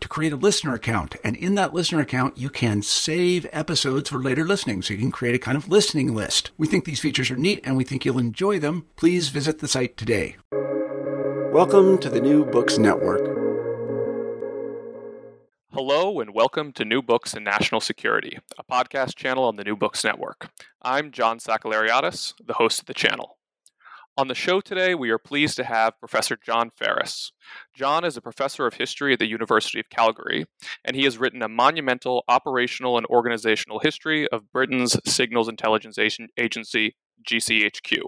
to create a listener account. And in that listener account, you can save episodes for later listening. So you can create a kind of listening list. We think these features are neat and we think you'll enjoy them. Please visit the site today. Welcome to the New Books Network. Hello, and welcome to New Books and National Security, a podcast channel on the New Books Network. I'm John Sakellariadis, the host of the channel. On the show today, we are pleased to have Professor John Ferris. John is a professor of history at the University of Calgary, and he has written a monumental operational and organizational history of Britain's Signals Intelligence Agency, GCHQ.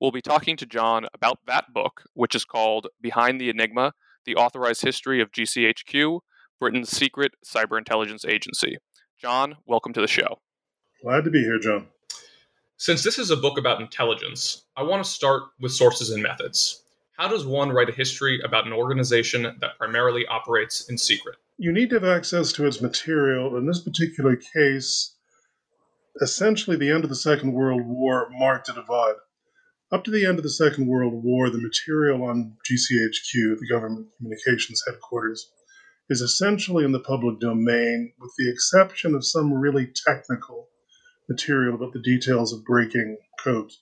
We'll be talking to John about that book, which is called Behind the Enigma The Authorized History of GCHQ, Britain's Secret Cyber Intelligence Agency. John, welcome to the show. Glad to be here, John. Since this is a book about intelligence, I want to start with sources and methods. How does one write a history about an organization that primarily operates in secret? You need to have access to its material. In this particular case, essentially the end of the Second World War marked a divide. Up to the end of the Second World War, the material on GCHQ, the Government Communications Headquarters, is essentially in the public domain, with the exception of some really technical material about the details of breaking codes.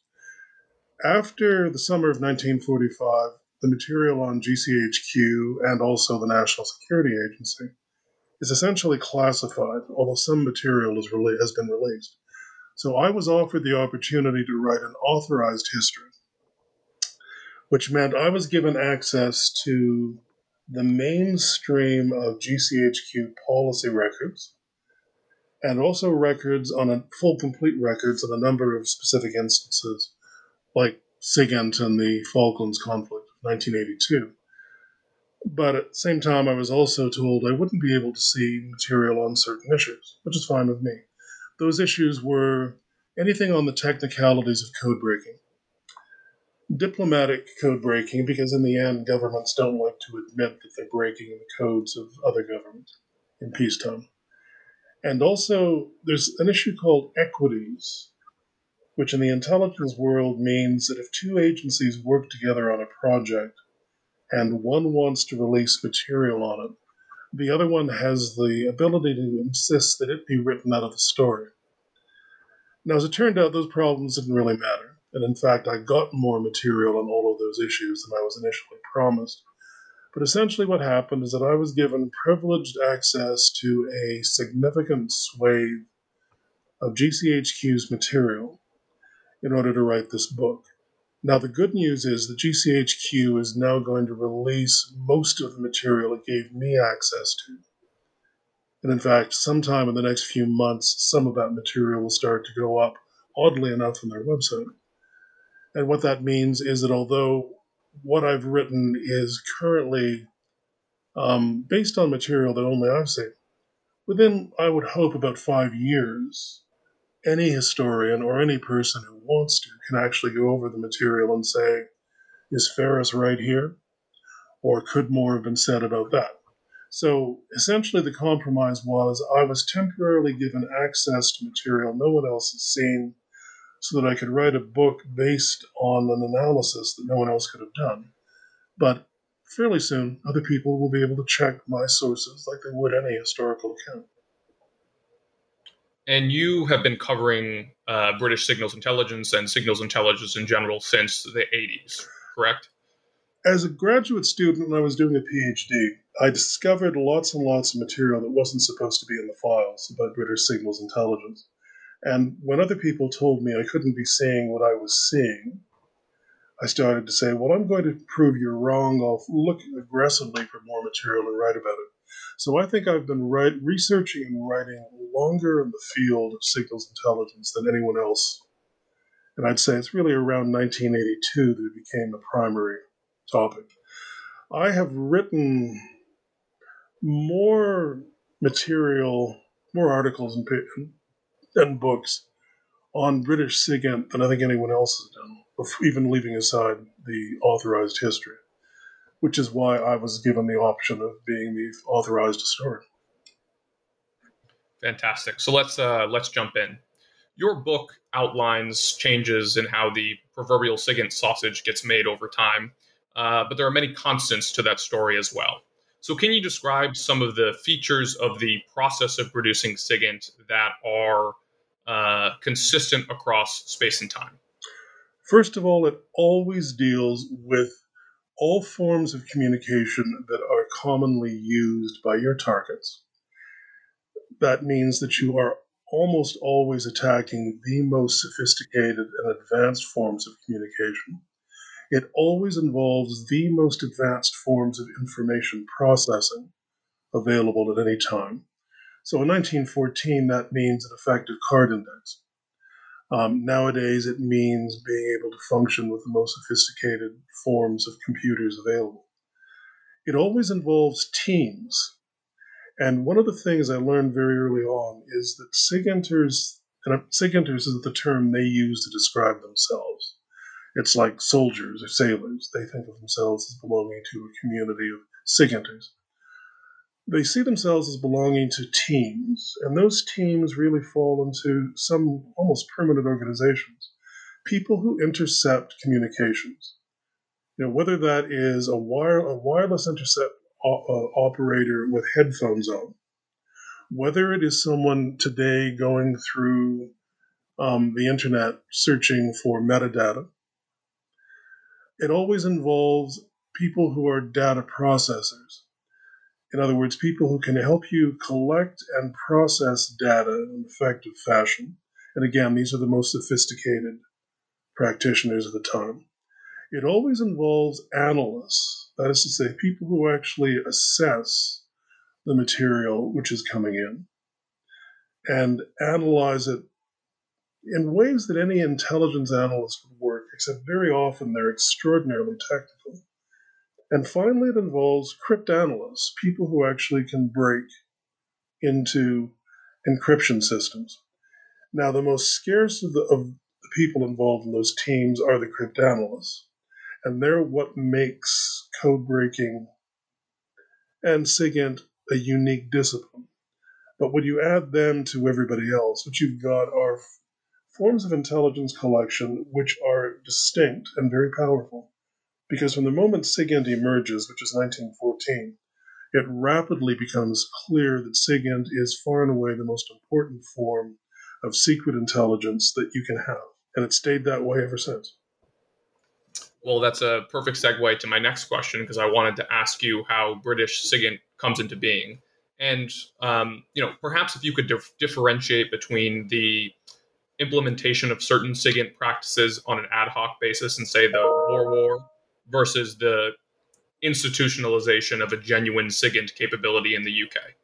After the summer of 1945, the material on GCHQ and also the National Security Agency is essentially classified, although some material rele- has been released. So I was offered the opportunity to write an authorized history, which meant I was given access to the mainstream of GCHQ policy records, and also records on a full complete records on a number of specific instances, like SIGINT and the Falklands conflict of 1982. But at the same time, I was also told I wouldn't be able to see material on certain issues, which is fine with me. Those issues were anything on the technicalities of code breaking, diplomatic code breaking, because in the end, governments don't like to admit that they're breaking the codes of other governments in peacetime and also, there's an issue called equities, which in the intelligence world means that if two agencies work together on a project and one wants to release material on it, the other one has the ability to insist that it be written out of the story. Now, as it turned out, those problems didn't really matter. And in fact, I got more material on all of those issues than I was initially promised. But essentially, what happened is that I was given privileged access to a significant swathe of GCHQ's material in order to write this book. Now, the good news is that GCHQ is now going to release most of the material it gave me access to. And in fact, sometime in the next few months, some of that material will start to go up, oddly enough, on their website. And what that means is that although what I've written is currently um, based on material that only I've seen. Within, I would hope, about five years, any historian or any person who wants to can actually go over the material and say, is Ferris right here? Or could more have been said about that? So essentially, the compromise was I was temporarily given access to material no one else has seen so that I could write a book based on an analysis that no one else could have done. But fairly soon, other people will be able to check my sources like they would any historical account. And you have been covering uh, British signals intelligence and signals intelligence in general since the 80s, correct? As a graduate student, when I was doing a PhD, I discovered lots and lots of material that wasn't supposed to be in the files about British signals intelligence. And when other people told me I couldn't be seeing what I was seeing, I started to say, well, I'm going to prove you're wrong. I'll look aggressively for more material and write about it. So I think I've been write, researching and writing longer in the field of signals intelligence than anyone else. And I'd say it's really around 1982 that it became a primary topic. I have written more material, more articles and, and books on British SIGINT than I think anyone else has done, even leaving aside the authorized history, which is why I was given the option of being the authorized historian. Fantastic. So let's uh, let's jump in. Your book outlines changes in how the proverbial SIGINT sausage gets made over time, uh, but there are many constants to that story as well. So, can you describe some of the features of the process of producing SIGINT that are uh, consistent across space and time? First of all, it always deals with all forms of communication that are commonly used by your targets. That means that you are almost always attacking the most sophisticated and advanced forms of communication it always involves the most advanced forms of information processing available at any time. So in 1914, that means an effective card index. Um, nowadays, it means being able to function with the most sophisticated forms of computers available. It always involves teams. And one of the things I learned very early on is that SIGINTers, and SIGINTers is the term they use to describe themselves. It's like soldiers or sailors. They think of themselves as belonging to a community of SIGINTers. They see themselves as belonging to teams, and those teams really fall into some almost permanent organizations. People who intercept communications. You know, whether that is a, wire, a wireless intercept o- uh, operator with headphones on, whether it is someone today going through um, the internet searching for metadata, it always involves people who are data processors. In other words, people who can help you collect and process data in an effective fashion. And again, these are the most sophisticated practitioners of the time. It always involves analysts, that is to say, people who actually assess the material which is coming in and analyze it in ways that any intelligence analyst would work, except very often they're extraordinarily technical. And finally, it involves cryptanalysts, people who actually can break into encryption systems. Now, the most scarce of the, of the people involved in those teams are the cryptanalysts, and they're what makes code breaking and SIGINT a unique discipline. But when you add them to everybody else, what you've got are forms of intelligence collection which are distinct and very powerful. Because from the moment SIGINT emerges, which is 1914, it rapidly becomes clear that SIGINT is far and away the most important form of secret intelligence that you can have. And it stayed that way ever since. Well, that's a perfect segue to my next question because I wanted to ask you how British SIGINT comes into being. And, um, you know, perhaps if you could dif- differentiate between the implementation of certain SIGINT practices on an ad hoc basis and say the war war versus the institutionalization of a genuine SIGINT capability in the UK?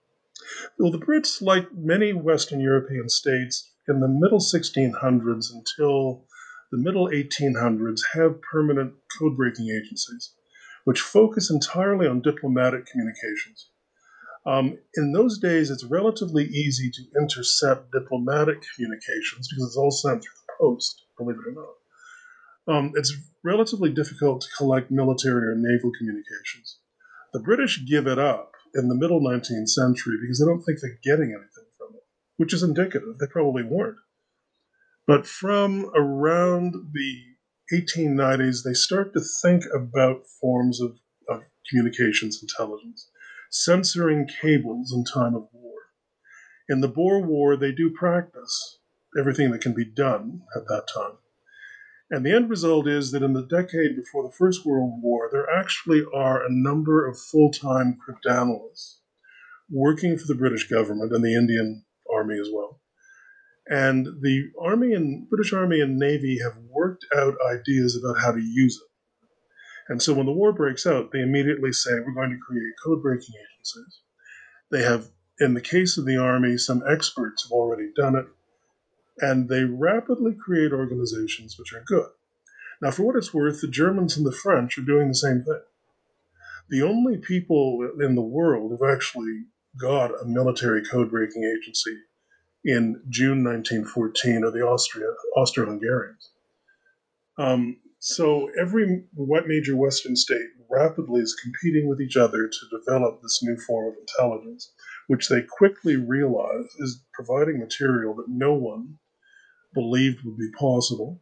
Well, the Brits, like many Western European states, in the middle 1600s until the middle 1800s, have permanent code breaking agencies, which focus entirely on diplomatic communications. Um, in those days, it's relatively easy to intercept diplomatic communications because it's all sent through the post, believe it or not. Um, it's relatively difficult to collect military or naval communications. The British give it up in the middle 19th century because they don't think they're getting anything from it, which is indicative. They probably weren't. But from around the 1890s, they start to think about forms of, of communications intelligence, censoring cables in time of war. In the Boer War, they do practice everything that can be done at that time. And the end result is that in the decade before the First World War, there actually are a number of full time cryptanalysts working for the British government and the Indian Army as well. And the Army and British Army and Navy have worked out ideas about how to use it. And so when the war breaks out, they immediately say, we're going to create code breaking agencies. They have, in the case of the Army, some experts have already done it and they rapidly create organizations which are good. Now, for what it's worth, the Germans and the French are doing the same thing. The only people in the world who've actually got a military code breaking agency in June 1914 are the Austro-Hungarians. Um, so every what major Western state rapidly is competing with each other to develop this new form of intelligence, which they quickly realize is providing material that no one believed would be possible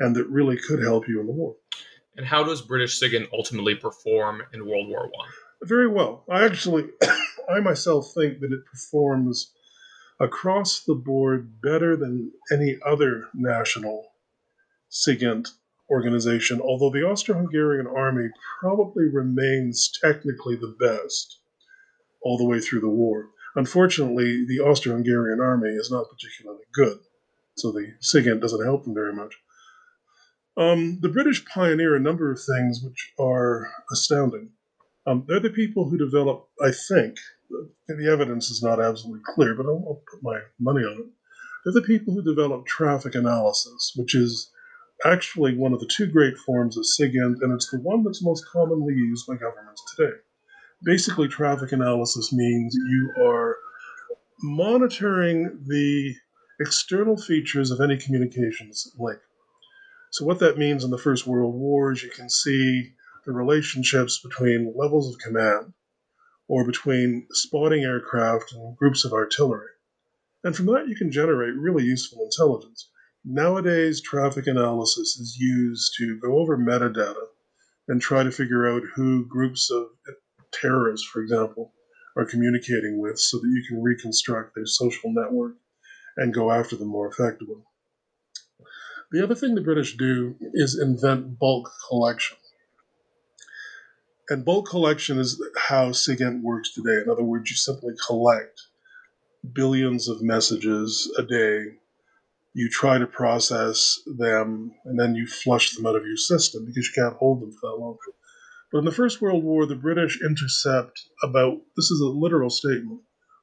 and that really could help you in the war. And how does British SIGINT ultimately perform in World War One? Very well. I actually, I myself think that it performs across the board better than any other national SIGINT organization, although the Austro Hungarian army probably remains technically the best all the way through the war. Unfortunately, the Austro Hungarian army is not particularly good so the SIGINT doesn't help them very much. Um, the British pioneer a number of things which are astounding. Um, they're the people who develop, I think, the evidence is not absolutely clear, but I'll, I'll put my money on it. They're the people who develop traffic analysis, which is actually one of the two great forms of SIGINT, and it's the one that's most commonly used by governments today. Basically, traffic analysis means you are monitoring the external features of any communications link. So, what that means in the First World War is you can see the relationships between levels of command or between spotting aircraft and groups of artillery. And from that, you can generate really useful intelligence. Nowadays, traffic analysis is used to go over metadata and try to figure out who groups of terrorists, for example, are communicating with so that you can reconstruct their social network and go after them more effectively. The other thing the British do is invent bulk collection. And bulk collection is how SIGINT works today. In other words, you simply collect billions of messages a day. You try to process them, and then you flush them out of your system because you can't hold them for that long. But in the First World War, the British intercept about this is a literal statement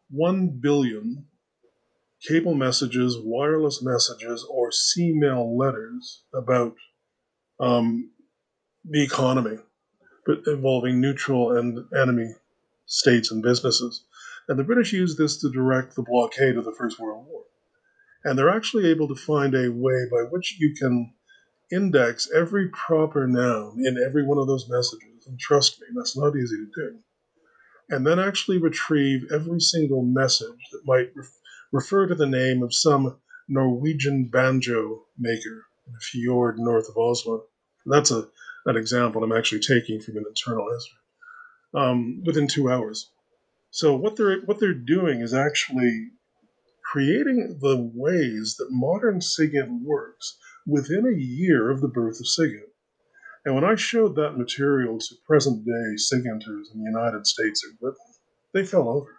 1 billion cable messages, wireless messages, or sea mail letters about um, the economy, but involving neutral and enemy states and businesses. And the British used this to direct the blockade of the First World War. And they're actually able to find a way by which you can index every proper noun in every one of those messages. And trust me, that's not easy to do. And then actually retrieve every single message that might refer to the name of some Norwegian banjo maker in a fjord north of Oslo. That's a an example I'm actually taking from an internal history. Um, within two hours. So what they're what they're doing is actually creating the ways that modern SIGINT works within a year of the birth of SIGINT. And when I showed that material to present day SIGINTers in the United States and Britain, they fell over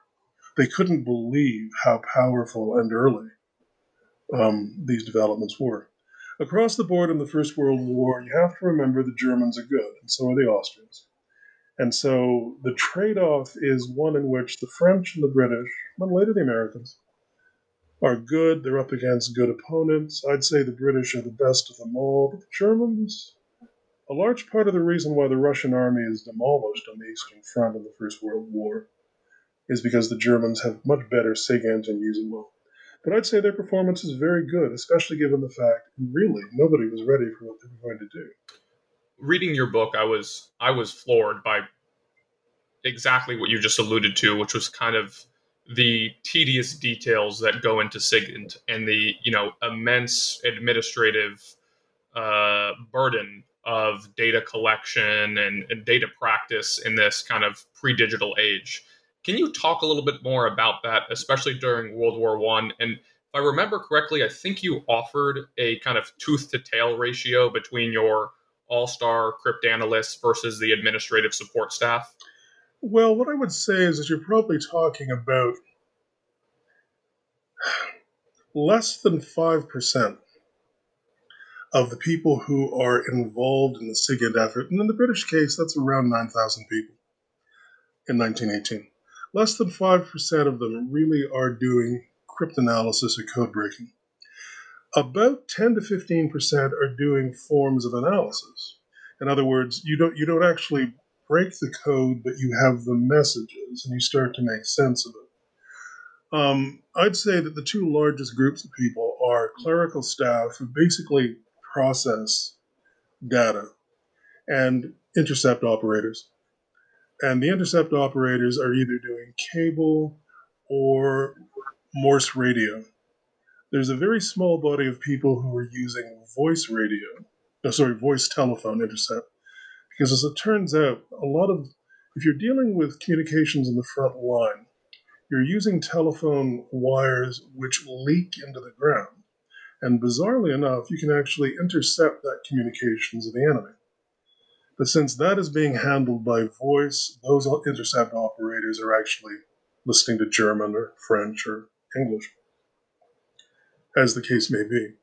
they couldn't believe how powerful and early um, these developments were. Across the board in the First World War, you have to remember the Germans are good, and so are the Austrians. And so the trade off is one in which the French and the British, and later the Americans, are good. They're up against good opponents. I'd say the British are the best of them all, but the Germans, a large part of the reason why the Russian army is demolished on the Eastern Front in the First World War is because the Germans have much better SIGINT and use it well. But I'd say their performance is very good, especially given the fact really nobody was ready for what they were going to do. Reading your book, I was I was floored by exactly what you just alluded to, which was kind of the tedious details that go into SIGINT and the you know immense administrative uh, burden of data collection and, and, data practice in this kind of pre-digital age. Can you talk a little bit more about that, especially during World War One? And if I remember correctly, I think you offered a kind of tooth to tail ratio between your all-star cryptanalysts versus the administrative support staff. Well, what I would say is that you're probably talking about less than 5% of the people who are involved in the SIGINT effort. And in the British case, that's around 9,000 people in 1918. Less than 5% of them really are doing cryptanalysis or code breaking. About 10 to 15% are doing forms of analysis. In other words, you don't you don't actually break the code, but you have the messages and you start to make sense of it. Um, I'd say that the two largest groups of people are clerical staff who basically process data and intercept operators. And the intercept operators are either doing cable or Morse radio. There's a very small body of people who are using voice radio, no, sorry, voice telephone intercept because as it turns out, a lot of, if you're dealing with communications in the front line, you're using telephone wires which leak into the ground. And bizarrely enough, you can actually intercept that communications of the enemy. But since that is being handled by voice, those intercept operators are actually listening to German or French or English, as the case may be.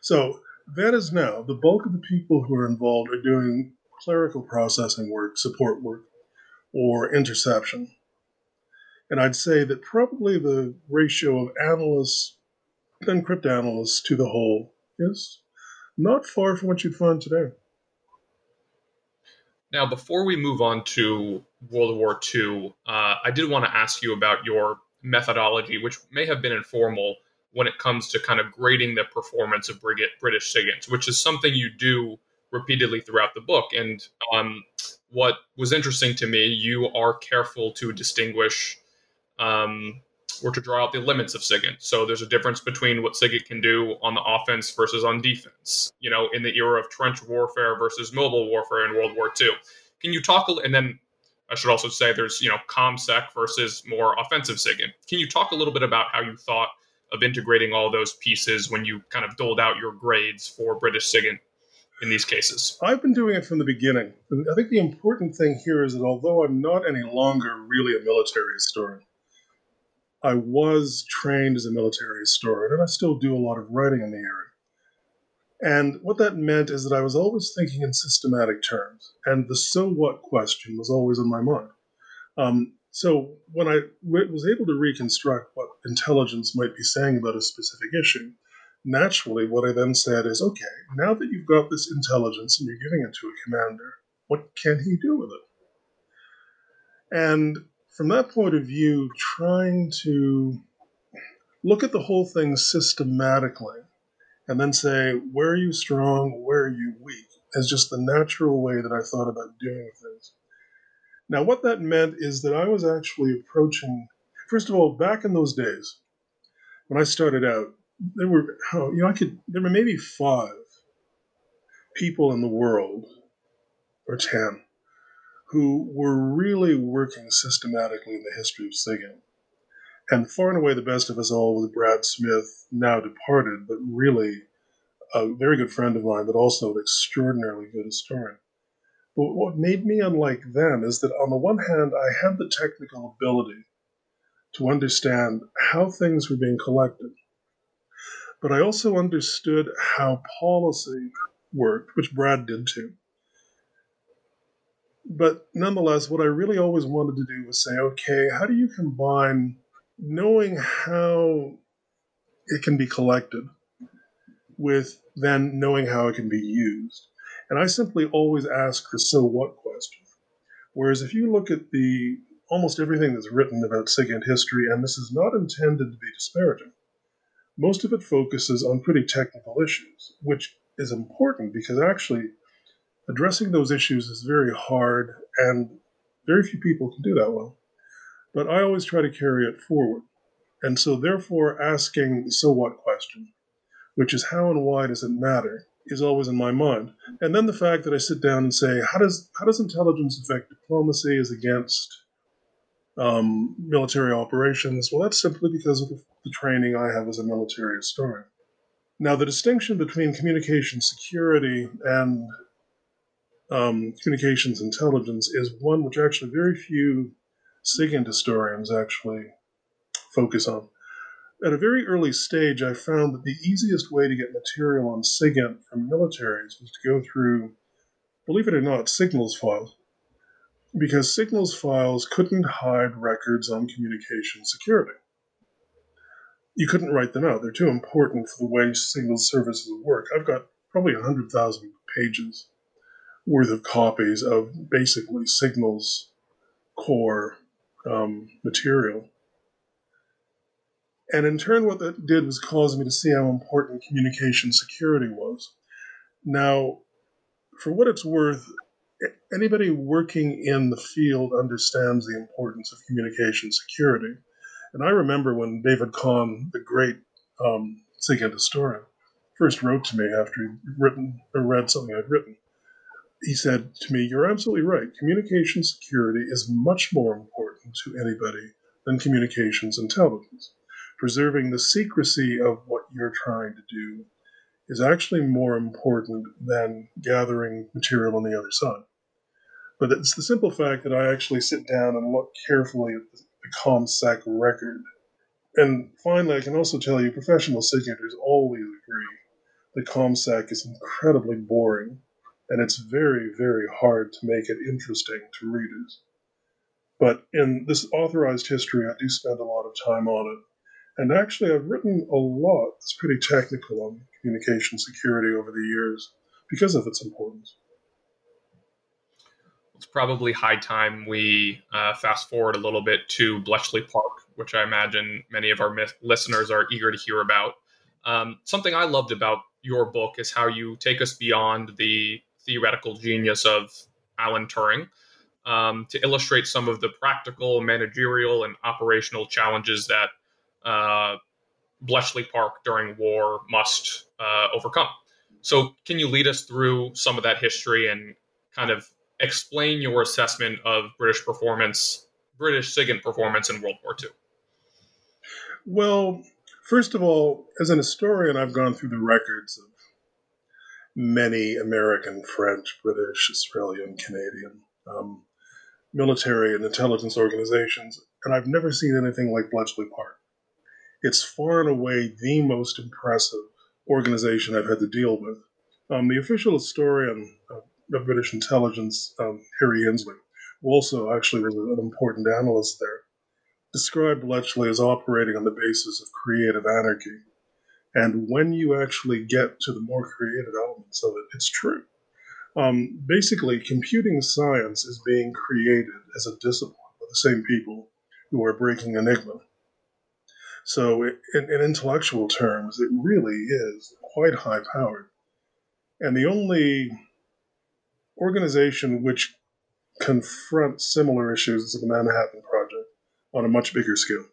So that is now the bulk of the people who are involved are doing clerical processing work, support work, or interception. And I'd say that probably the ratio of analysts and cryptanalysts to the whole is not far from what you'd find today. Now, before we move on to World War II, uh, I did want to ask you about your methodology, which may have been informal, when it comes to kind of grading the performance of British SIGINTs, which is something you do repeatedly throughout the book. And um, what was interesting to me, you are careful to distinguish um, or to draw out the limits of SIGINT. So there's a difference between what SIGINT can do on the offense versus on defense, you know, in the era of trench warfare versus mobile warfare in World War II. Can you talk, and then I should also say there's, you know, ComSec versus more offensive SIGINT. Can you talk a little bit about how you thought of integrating all those pieces when you kind of doled out your grades for British SIGINT in these cases? I've been doing it from the beginning. I think the important thing here is that although I'm not any longer really a military historian, I was trained as a military historian, and I still do a lot of writing in the area. And what that meant is that I was always thinking in systematic terms, and the so what question was always in my mind. Um, so when I was able to reconstruct what intelligence might be saying about a specific issue, naturally what I then said is, okay, now that you've got this intelligence and you're giving it to a commander, what can he do with it? And from that point of view, trying to look at the whole thing systematically and then say, where are you strong, where are you weak, is just the natural way that I thought about doing things. Now, what that meant is that I was actually approaching, first of all, back in those days, when I started out, there were, you know, I could, there were maybe five people in the world, or 10, who were really working systematically in the history of SIGINT. And far and away the best of us all was Brad Smith, now departed, but really a very good friend of mine, but also an extraordinarily good historian. But what made me unlike them is that on the one hand, I had the technical ability to understand how things were being collected, but I also understood how policy worked, which Brad did too. But nonetheless, what I really always wanted to do was say, okay, how do you combine knowing how it can be collected with then knowing how it can be used? And I simply always ask the so what question. Whereas if you look at the almost everything that's written about SIGINT history, and this is not intended to be disparaging, most of it focuses on pretty technical issues, which is important because actually addressing those issues is very hard and very few people can do that well. but I always try to carry it forward. And so, therefore, asking the so what question, which is how and why does it matter, is always in my mind. And then the fact that I sit down and say, how does how does intelligence affect diplomacy as against um, military operations? Well, that's simply because of the training I have as a military historian. Now, the distinction between communication security and um, communications intelligence is one which actually very few SIGINT historians actually focus on. At a very early stage, I found that the easiest way to get material on SIGINT from militaries was to go through, believe it or not, signals files. Because signals files couldn't hide records on communication security. You couldn't write them out. They're too important for the way signals services work. I've got probably 100,000 pages worth of copies of basically signals corps um, material and in turn, what that did was cause me to see how important communication security was. Now, for what it's worth, anybody working in the field understands the importance of communication security. And I remember when David Kahn, the great um, SIGINT historian, first wrote to me after he'd written or read something I'd written. He said to me, You're absolutely right. Communication security is much more important to anybody than communications intelligence preserving the secrecy of what you're trying to do is actually more important than gathering material on the other side. But it's the simple fact that I actually sit down and look carefully at the, ComSec record. And finally, I can also tell you professional SIGINTers always agree that ComSec is incredibly boring and it's very, very hard to make it interesting to readers. But in this authorized history, I do spend a lot of time on it and actually, I've written a lot that's pretty technical on communication security over the years because of its importance. It's probably high time we uh, fast forward a little bit to Bletchley Park, which I imagine many of our listeners are eager to hear about. Um, something I loved about your book is how you take us beyond the theoretical genius of Alan Turing um, to illustrate some of the practical, managerial, and operational challenges that uh, Bletchley Park during war must uh, overcome. So, can you lead us through some of that history and kind of explain your assessment of British performance, British SIGINT performance in World War II? Well, first of all, as an historian, I've gone through the records of many American, French, British, Australian, Canadian um, military and intelligence organizations, and I've never seen anything like Bletchley Park. It's far and away the most impressive organization I've had to deal with. Um, the official historian of, of British intelligence, um, Harry Hinsley, who also actually was an important analyst there, described Bletchley as operating on the basis of creative anarchy. And when you actually get to the more creative elements of it, it's true. Um, basically, computing science is being created as a discipline by the same people who are breaking Enigma. So, in, in intellectual terms, it really is quite high powered. And the only organization which confronts similar issues is the Manhattan Project on a much bigger scale.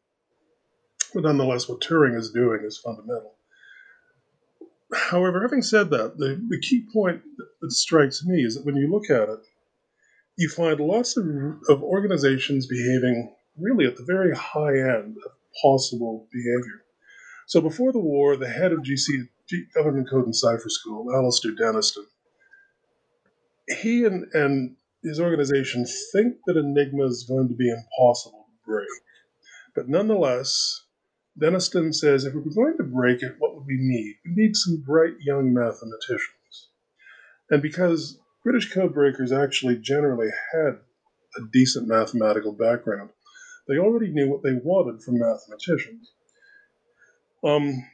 But nonetheless, what Turing is doing is fundamental. However, having said that, the, the key point that strikes me is that when you look at it, you find lots of, of organizations behaving really at the very high end of possible behavior. So before the war, the head of GC Government Code and Cipher School, Alastair Denniston, he and, and his organization think that Enigma is going to be impossible to break. But nonetheless, Denniston says if we were going to break it, what would we need? We need some bright young mathematicians. And because British code breakers actually generally had a decent mathematical background, they already knew what they wanted from mathematicians. Um,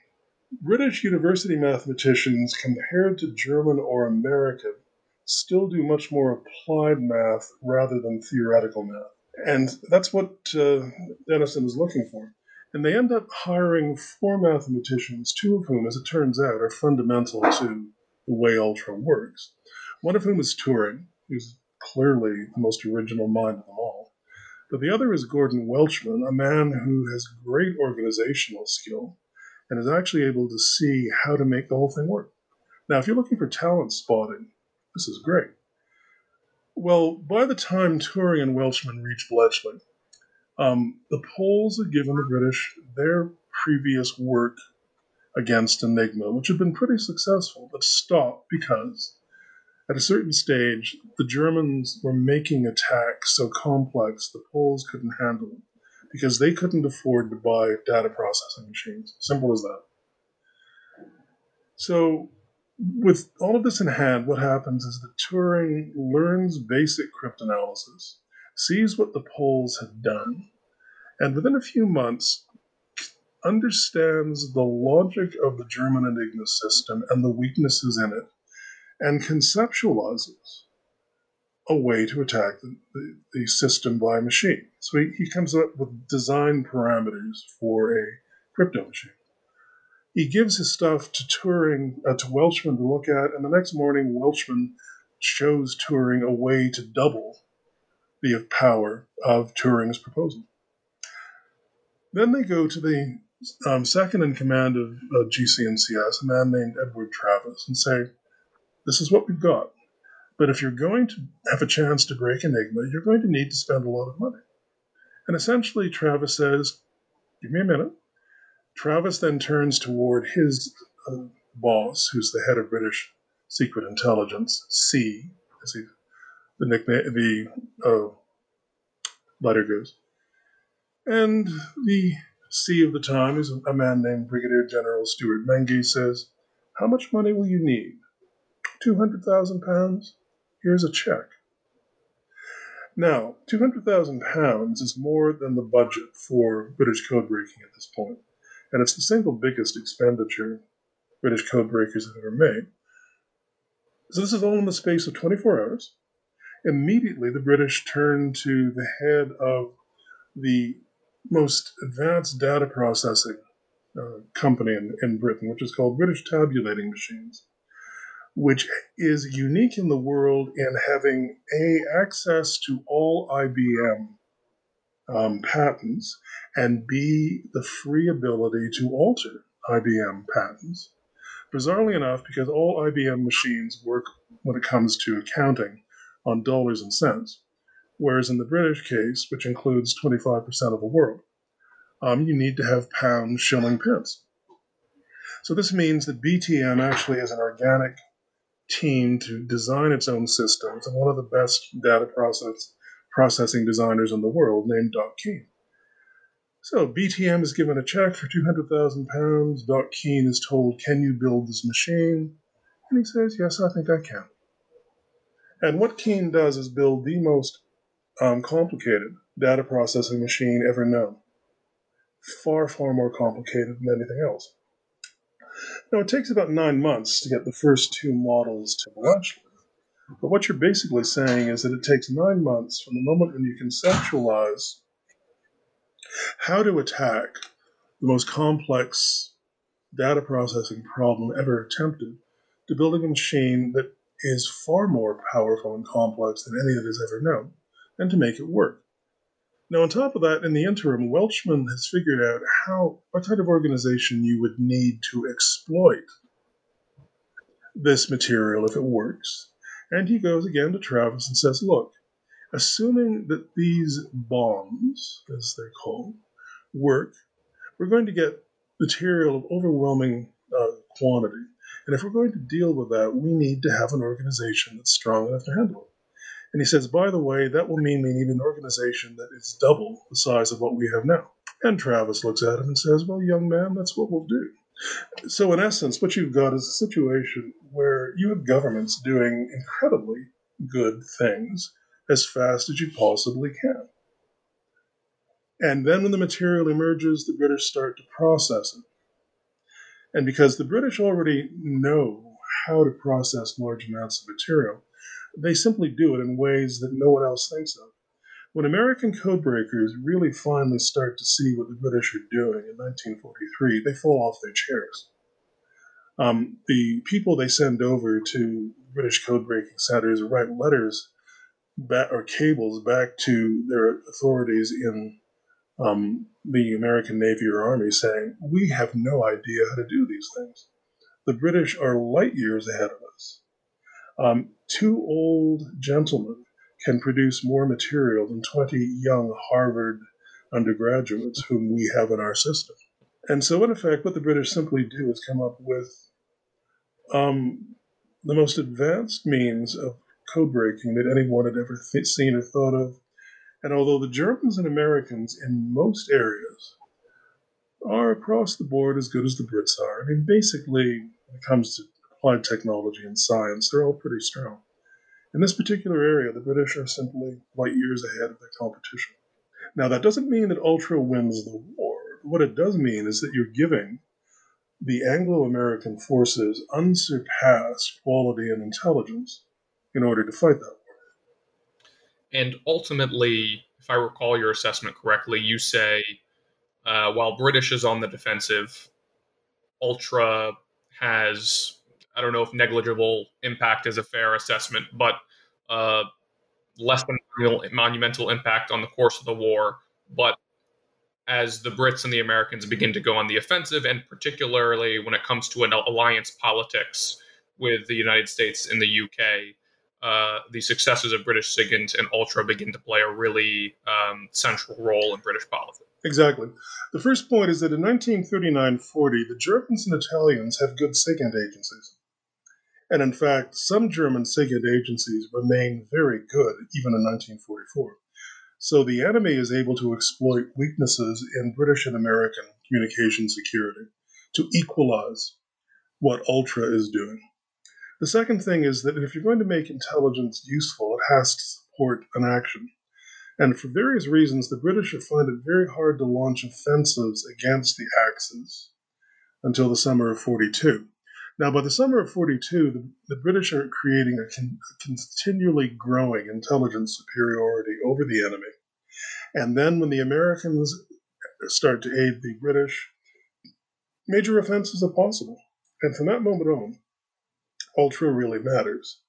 British university mathematicians, compared to German or American, still do much more applied math rather than theoretical math. And that's what uh, Denniston is looking for. And they end up hiring four mathematicians, two of whom, as it turns out, are fundamental to the way Ultra works. One of whom is Turing, who's clearly the most original mind of them all. But the other is Gordon Welchman, a man who has great organizational skill and is actually able to see how to make the whole thing work. Now, if you're looking for talent spotting, this is great. Well, by the time Turing and Welchman reach Bletchley, um, the Poles had given the British their previous work against Enigma, which had been pretty successful, but stopped because at a certain stage, the Germans were making attacks so complex the Poles couldn't handle them because they couldn't afford to buy data processing machines. Simple as that. So, with all of this in hand, what happens is that Turing learns basic cryptanalysis, sees what the Poles have done, and within a few months understands the logic of the German Enigma system and the weaknesses in it, and conceptualizes a way to attack the, the, the system by machine. So he, he comes up with design parameters for a crypto machine. He gives his stuff to Turing, uh, to Welchman to look at, and the next morning, Welchman shows Turing a way to double the power of Turing's proposal. Then they go to the um, second in command of uh, GC&CS, a man named Edward Travis, and say, This is what we've got. But if you're going to have a chance to break Enigma, you're going to need to spend a lot of money. And essentially, Travis says, Give me a minute. Travis then turns toward his uh, boss, who's the head of British Secret Intelligence, C, as he, the nickname, the uh, letter goes. And the C of the time is a man named Brigadier General Stewart Menzies says, How much money will you need? Two hundred thousand pounds? Here's a check. Now, £200,000 is more than the budget for British code breaking at this point, and it's the single biggest expenditure British code breakers have ever made. So, this is all in the space of 24 hours. Immediately, the British turned to the head of the most advanced data processing uh, company in, in Britain, which is called British Tabulating Machines which is unique in the world in having a access to all IBM um, patents and b the free ability to alter IBM patents. Bizarrely enough, because all IBM machines work when it comes to accounting on dollars and cents, whereas in the British case, which includes 25% of the world, um, you need to have pounds, shilling, pence. So this means that BTM actually is an organic team to design its own systems, and one of the best data process, processing designers in the world, named Doc Keen. So BTM is given a check for 200,000 pounds. Doc Keen is told, Can you build this machine? And he says, Yes, I think I can. And what Keen does is build the most um, complicated data processing machine ever known. Far, far more complicated than anything else. Now, it takes about nine months to get the first two models to launch. But what you're basically saying is that it takes nine months from the moment when you conceptualize how to attack the most complex data processing problem ever attempted to building a machine that is far more powerful and complex than any that is ever known, and to make it work. Now, on top of that, in the interim, Welchman has figured out how what type of organization you would need to exploit this material if it works. And he goes again to Travis and says, Look, assuming that these bombes, as they're called, work, we're going to get material of overwhelming uh, quantity. And if we're going to deal with that, we need to have an organization that's strong enough to handle it. And he says, by the way, that will mean we need an organization that is double the size of what we have now. And Travis looks at him and says, well, young man, that's what we'll do. So, in essence, what you've got is a situation where you have governments doing incredibly good things as fast as you possibly can. And then when the material emerges, the British start to process it. And because the British already know how to process large amounts of material, they simply do it in ways that no one else thinks of. When American codebreakers really finally start to see what the British are doing in 1943, they fall off their chairs. Um, the people they send over to British codebreaking centers write letters back, or cables back to their authorities in um, the American Navy or Army saying, We have no idea how to do these things. The British are light years ahead of us. Um, two old gentlemen can produce more material than 20 young Harvard undergraduates whom we have in our system. And so, in effect, what the British simply do is come up with um, the most advanced means of code breaking that anyone had ever th- seen or thought of. And although the Germans and Americans in most areas are across the board as good as the Brits are, I mean, basically, when it comes to applied technology and science, they're all pretty strong. In this particular area, the British are simply light years ahead of their competition. Now, that doesn't mean that Ultra wins the war. What it does mean is that you're giving the Anglo American forces unsurpassed quality and intelligence in order to fight war. And ultimately, if I recall your assessment correctly, you say uh, while British is on the defensive, Ultra has I don't know if negligible impact is a fair assessment, but uh, less than monumental impact on the course of the war. But as the Brits and the Americans begin to go on the offensive, and particularly when it comes to an alliance politics with the United States and the UK, uh, the successes of British SIGINT and Ultra begin to play a really um, central role in British politics. Exactly. The first point is that in 1939 40, the Germans and Italians have good SIGINT agencies. And in fact, some German SIGINT agencies remain very good even in 1944. So the enemy is able to exploit weaknesses in British and American communication security to equalize what Ultra is doing. The second thing is that if you're going to make intelligence useful, it has to support an action. And for various reasons, the British find it very hard to launch offensives against the Axis until the summer of 42. Now, by the summer of 42, the, the British are creating a, con, a continually growing intelligence superiority over the enemy. And then when the Americans start to aid the British, major offenses are possible. And from that moment on, Ultra really matters.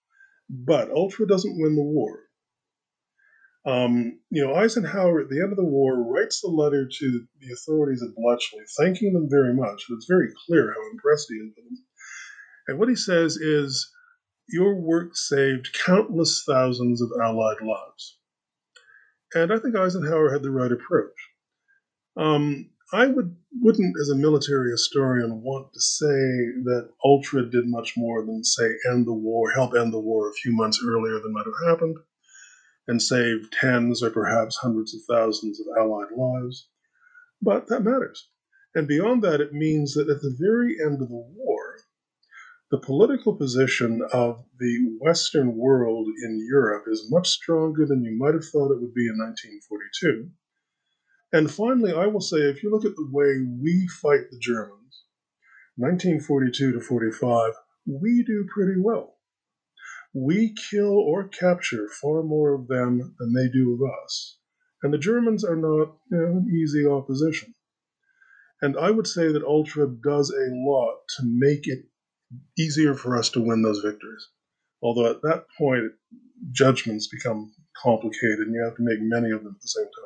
But Ultra doesn't win the war. Um, you know, Eisenhower at the end of the war writes a letter to the authorities at Bletchley, thanking them very much. It's very clear how impressed he is with them. And what he says is, Your work saved countless thousands of Allied lives. And I think Eisenhower had the right approach. Um, I would, wouldn't, as a military historian, want to say that Ultra did much more than, say, end the war, help end the war a few months earlier than might have happened, and save tens or perhaps hundreds of thousands of Allied lives. But that matters. And beyond that, it means that at the very end of the war, the political position of the Western world in Europe is much stronger than you might have thought it would be in 1942. And finally, I will say if you look at the way we fight the Germans, 1942 to 45, we do pretty well. We kill or capture far more of them than they do of us. And the Germans are not you know, an easy opposition. And I would say that Ultra does a lot to make it easier for us to win those victories. Although at that point, judgments become complicated and you have to make many of them at the same time.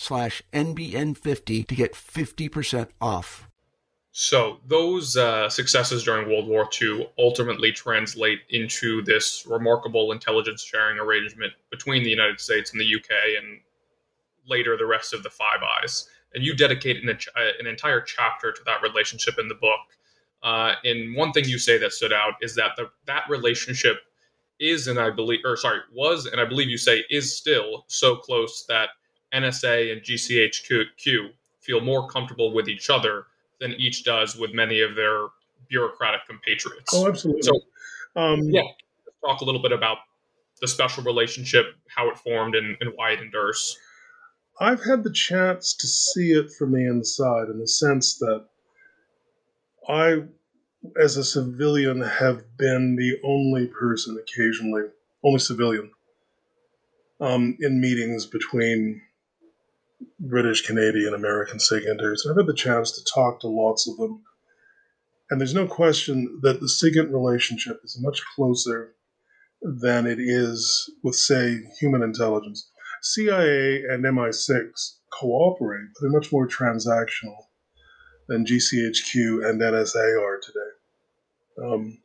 slash NBN50 to get 50% off. So those uh, successes during World War II ultimately translate into this remarkable intelligence sharing arrangement between the United States and the UK, and later the rest of the Five Eyes. And you dedicate an, uh, an entire chapter to that relationship in the book. Uh, and one thing you say that stood out is that the, that relationship is, and I believe, or sorry, was, and I believe you say is still so close that NSA and GCHQ feel more comfortable with each other than each does with many of their bureaucratic compatriots. Oh, absolutely. So, um, yeah, talk a little bit about the special relationship, how it formed, and, and why it endures. I've had the chance to see it from the inside in the sense that I, as a civilian, have been the only person occasionally, only civilian, um, in meetings between British, Canadian, American SIGINTers. I've had the chance to talk to lots of them. And there's no question that the SIGINT relationship is much closer than it is with, say, human intelligence. CIA and MI6 cooperate, but they're much more transactional than GCHQ and NSA are today. Um,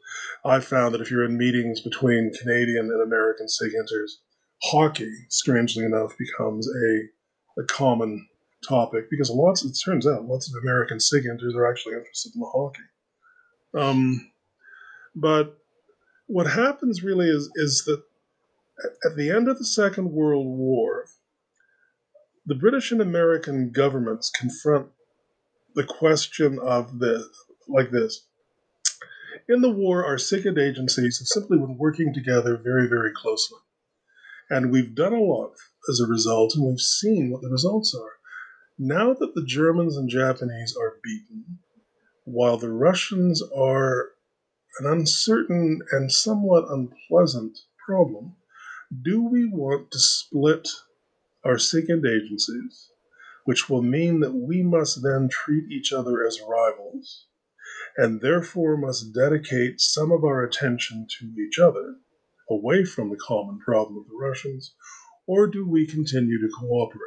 I've found that if you're in meetings between Canadian and American SIGINTers, hockey, strangely enough, becomes a a common topic because lots, it turns out, lots of American SIGINTers are actually interested in the hockey. Um, but what happens really is is that at the end of the Second World War, the British and American governments confront the question of the like this. In the war, our SIGINT agencies have simply been working together very, very closely. And we've done a lot as a result, and we've seen what the results are. Now that the Germans and Japanese are beaten, while the Russians are an uncertain and somewhat unpleasant problem, do we want to split our SIGINT agencies, which will mean that we must then treat each other as rivals, and therefore must dedicate some of our attention to each other, away from the common problem of the Russians, or do we continue to cooperate?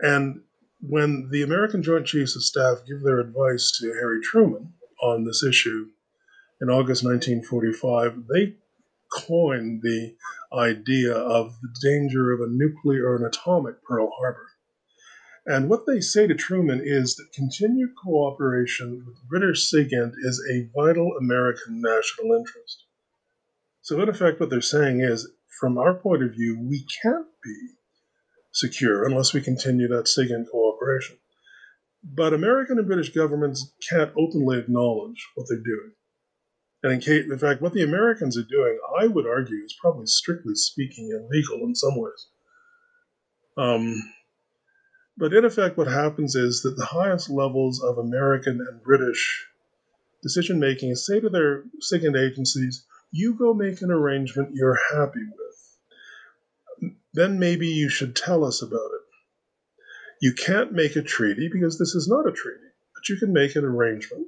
And when the American Joint Chiefs of Staff give their advice to Harry Truman on this issue in August 1945, they coined the idea of the danger of a nuclear or an atomic Pearl Harbor. And what they say to Truman is that continued cooperation with British SIGINT is a vital American national interest. So, in effect, what they're saying is from our point of view, we can't be secure unless we continue that SIGINT cooperation. But American and British governments can't openly acknowledge what they're doing. And in, case, in fact, what the Americans are doing, I would argue, is probably strictly speaking illegal in some ways. Um, but in effect, what happens is that the highest levels of American and British decision making say to their SIGINT agencies, you go make an arrangement you're happy with. Then maybe you should tell us about it. You can't make a treaty because this is not a treaty, but you can make an arrangement.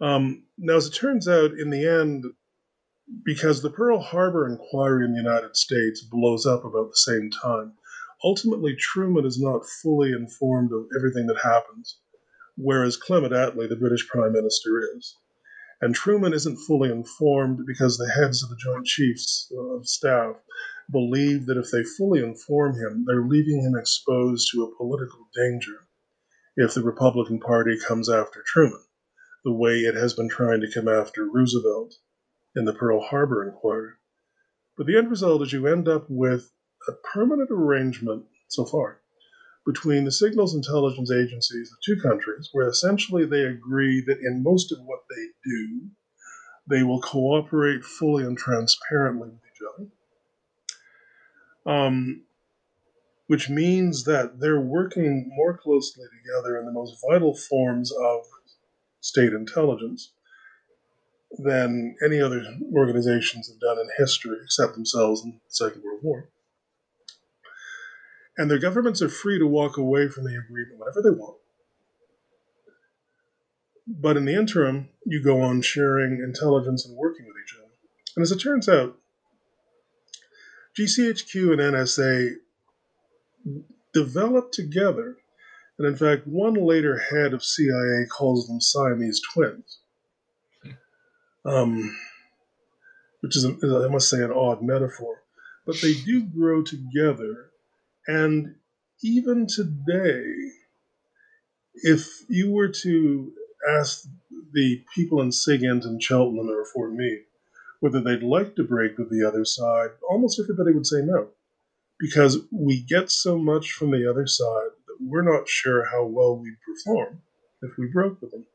Um, now, as it turns out, in the end, because the Pearl Harbor inquiry in the United States blows up about the same time, ultimately Truman is not fully informed of everything that happens, whereas Clement Attlee, the British Prime Minister, is. And Truman isn't fully informed because the heads of the Joint Chiefs of Staff believe that if they fully inform him, they're leaving him exposed to a political danger if the Republican Party comes after Truman, the way it has been trying to come after Roosevelt in the Pearl Harbor inquiry. But the end result is you end up with a permanent arrangement so far between the signals intelligence agencies of two countries, where essentially they agree that in most of what they do, they will cooperate fully and transparently with each other. Um, which means that they're working more closely together in the most vital forms of state intelligence than any other organizations have done in history, except themselves in the Second World War and their governments are free to walk away from the agreement whenever they want. But in the interim, you go on sharing intelligence and working with each other. And as it turns out, GCHQ and NSA developed together And in fact, one later head of CIA calls them Siamese twins. Um, which is, I must say, an odd metaphor. But they do grow together. And even today, if you were to ask the people in SIGINT and Cheltenham or Fort Meade whether they'd like to break with the other side, almost everybody would say no. Because we get so much from the other side that we're not sure how well we'd perform if we broke with them.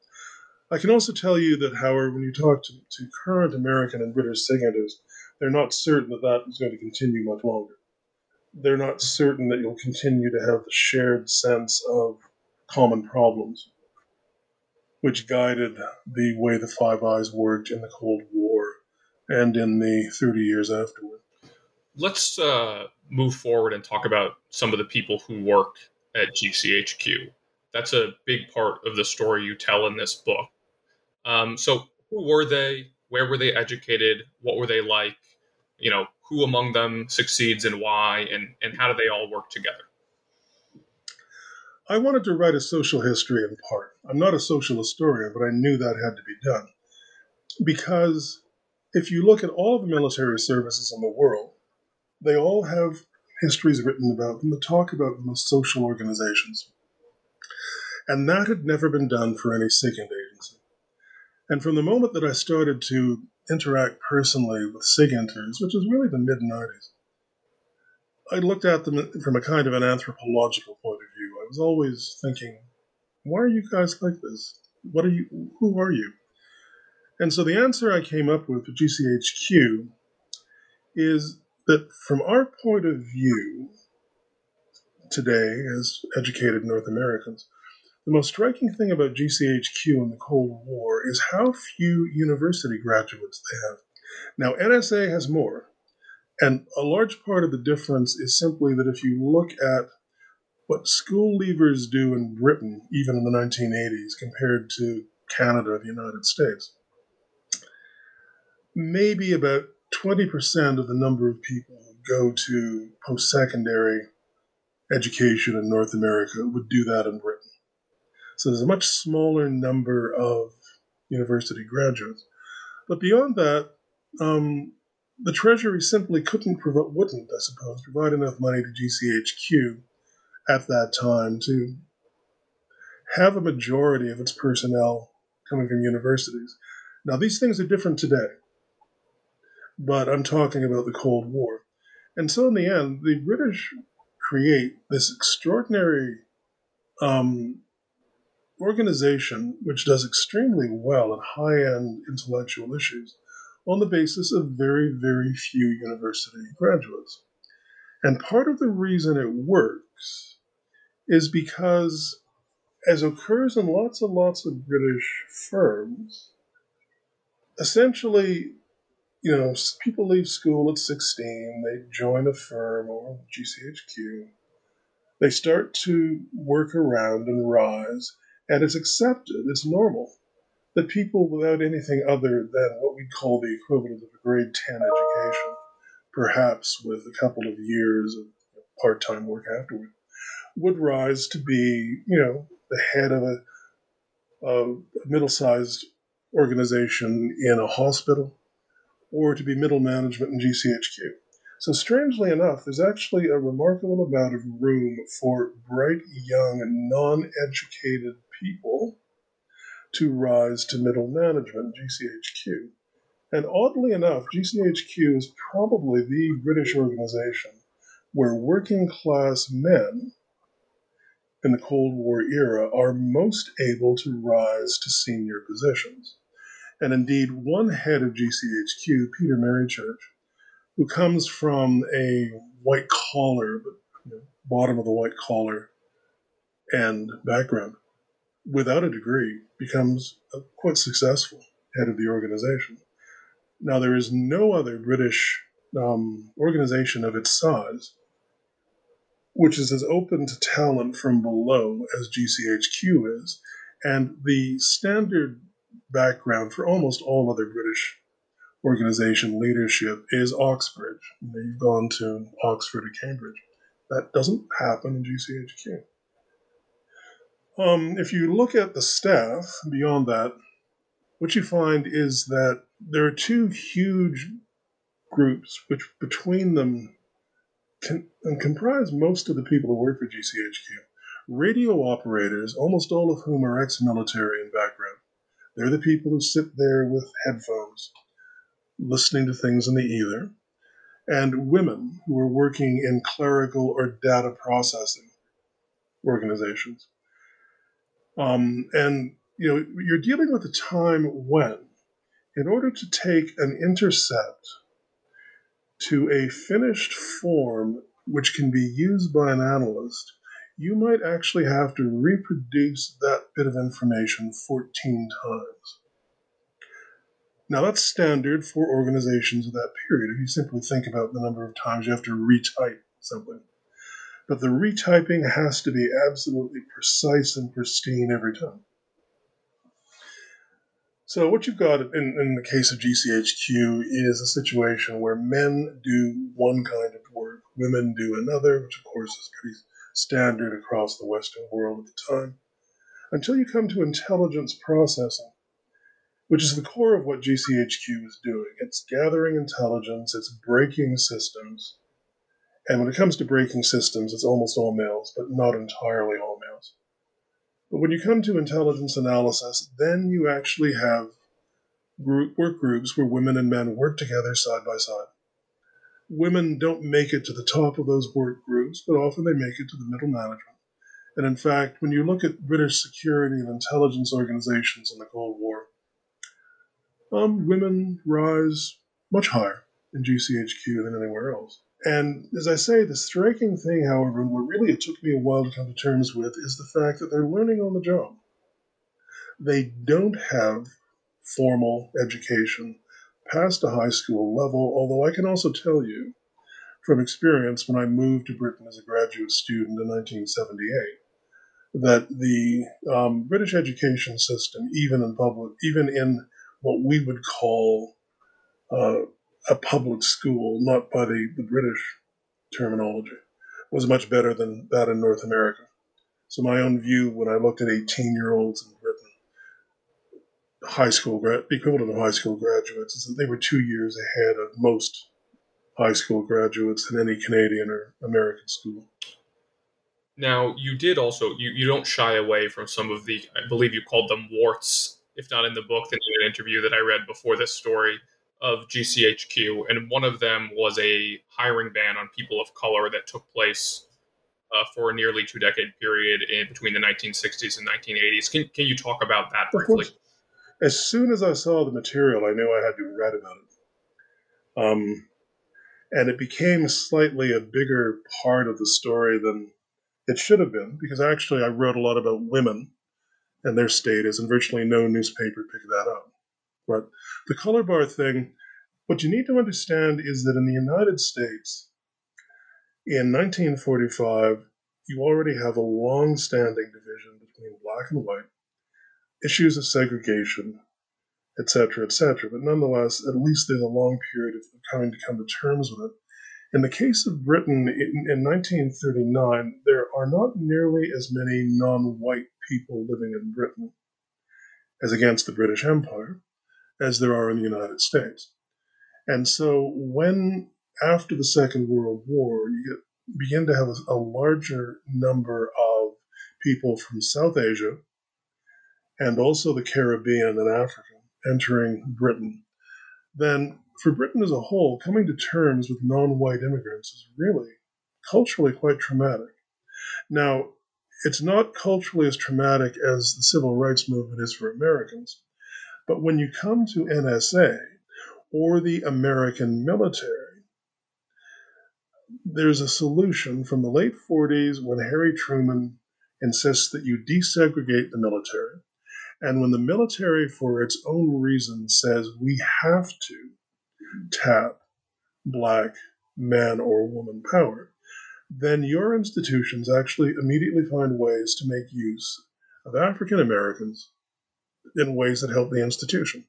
I can also tell you that, however, when you talk to, to current American and British SIGINTers, they're not certain that that is going to continue much longer. They're not certain that you'll continue to have the shared sense of common problems, which guided the way the Five Eyes worked in the Cold War and in the 30 years afterward. Let's uh, move forward and talk about some of the people who work at GCHQ. That's a big part of the story you tell in this book. Um, so, who were they? Where were they educated? What were they like? You know, who among them succeeds and why? And, and how do they all work together? I wanted to write a social history in part. I'm not a social historian, but I knew that had to be done. Because if you look at all the military services in the world, they all have histories written about them that talk about them as social organizations. And that had never been done for any SIGINT agency. And from the moment that I started to interact personally with SIGINTers, which was really the mid 90s, I looked at them from a kind of an anthropological point of view. I was always thinking, why are you guys like this? What are you? Who are you? And so the answer I came up with for GCHQ is that from our point of view today, as educated North Americans, the most striking thing about GCHQ in the Cold War is how few university graduates they have. Now, NSA has more, and a large part of the difference is simply that if you look at what school leavers do in Britain, even in the 1980s, compared to Canada the United States, maybe about 20% of the number of people who go to post secondary education in North America would do that in Britain. So there's a much smaller number of university graduates. But beyond that, um, the Treasury simply couldn't wouldn't, I suppose, provide enough money to GCHQ at that time to have a majority of its personnel coming from universities. Now, these things are different today, but I'm talking about the Cold War. And so, in the end, the British create this extraordinary um, organization which does extremely well at high end intellectual issues on the basis of very, very few university graduates. And part of the reason it works is because, as occurs in lots and lots of British firms, essentially, you know, people leave school at 16, they join a firm or GCHQ, they start to work around and rise, and it's accepted, it's normal. That people without anything other than what we call the equivalent of a grade 10 education, perhaps with a couple of years of part time work afterward, would rise to be, you know, the head of a, a middle sized organization in a hospital or to be middle management in GCHQ. So, strangely enough, there's actually a remarkable amount of room for bright, young, non educated people to rise to middle management, in GCHQ. And oddly enough, GCHQ is probably the British organization where working class men in the Cold War era are most able to rise to senior positions. And indeed, one head of GCHQ, Peter Marychurch, who comes from a white collar, you know, bottom of the white collar and background, without a degree, becomes a quite successful head of the organization. Now, there is no other British um, organization of its size which is as open to talent from below as GCHQ is, and the standard background for almost all other British organization leadership is Oxbridge. You've gone to Oxford or Cambridge. That doesn't happen in GCHQ. Um, if you look at the staff beyond that, what you find is that there are two huge groups which between them can, comprise most of the people who work for GCHQ. Radio operators, almost all of whom are ex military in background. They're the people who sit there with headphones, listening to things in the ether, and women who are working in clerical or data processing organizations. Um, and you know, you're dealing with a time when, in order to take an intercept to a finished form which can be used by an analyst, you might actually have to reproduce that bit of information 14 times. Now, that's standard for organizations of that period. If you simply think about the number of times you have to retype something. But the retyping has to be absolutely precise and pristine every time. So what you've got in, in the case of GCHQ is a situation where men do one kind of work, women do another, which of course is pretty standard across the Western world at the time, until you come to intelligence processing, which is the core of what GCHQ is doing. It's gathering intelligence, it's breaking systems, and when it comes to breaking systems, it's almost all males, but not entirely all males. But when you come to intelligence analysis, then you actually have group work groups where women and men work together side by side. Women don't make it to the top of those work groups, but often they make it to the middle management. And in fact, when you look at British security and intelligence organizations in the Cold War, um, women rise much higher in GCHQ than anywhere else. And as I say, the striking thing, however, and what really it took me a while to come to terms with, is the fact that they're learning on the job. They don't have formal education past a high school level, although I can also tell you from experience when I moved to Britain as a graduate student in 1978 that the um, British education system, even in public, even in what we would call uh, a public school, not by the, the British terminology, was much better than that in North America. So my own view when I looked at 18 year olds in Britain, high school, equivalent of high school graduates, is that they were two years ahead of most high school graduates in any Canadian or American school. Now, you did also, you, you don't shy away from some of the, I believe you called them warts, if not in the book, then in an interview that I read before this story of GCHQ, and one of them was a hiring ban on people of color that took place uh, for a nearly two decade period in between the 1960s and 1980s. Can, can you talk about that briefly? As soon as I saw the material, I knew I had to write about it. Um, and it became slightly a bigger part of the story than it should have been, because actually I wrote a lot about women and their status, and virtually no newspaper picked that up. But the color bar thing, what you need to understand is that in the United States, in 1945, you already have a long standing division between black and white, issues of segregation, etc., etc. But nonetheless, at least there's a long period of coming to come to terms with it. In the case of Britain in, in 1939, there are not nearly as many non white people living in Britain as against the British Empire as there are in the United States. And so when after the Second World War, you get, begin to have a, a larger number of people from South Asia and also the Caribbean and Africa entering Britain, then for Britain as a whole, coming to terms with non white immigrants is really culturally quite traumatic. Now, it's not culturally as traumatic as the civil rights movement is for Americans, but when you come to NSA or the American military, there's a solution from the late 40s when Harry Truman insists that you desegregate the military. And when the military, for its own reasons, says we have to tap black man or woman power, then your institutions actually immediately find ways to make use of African Americans in ways that help the institution.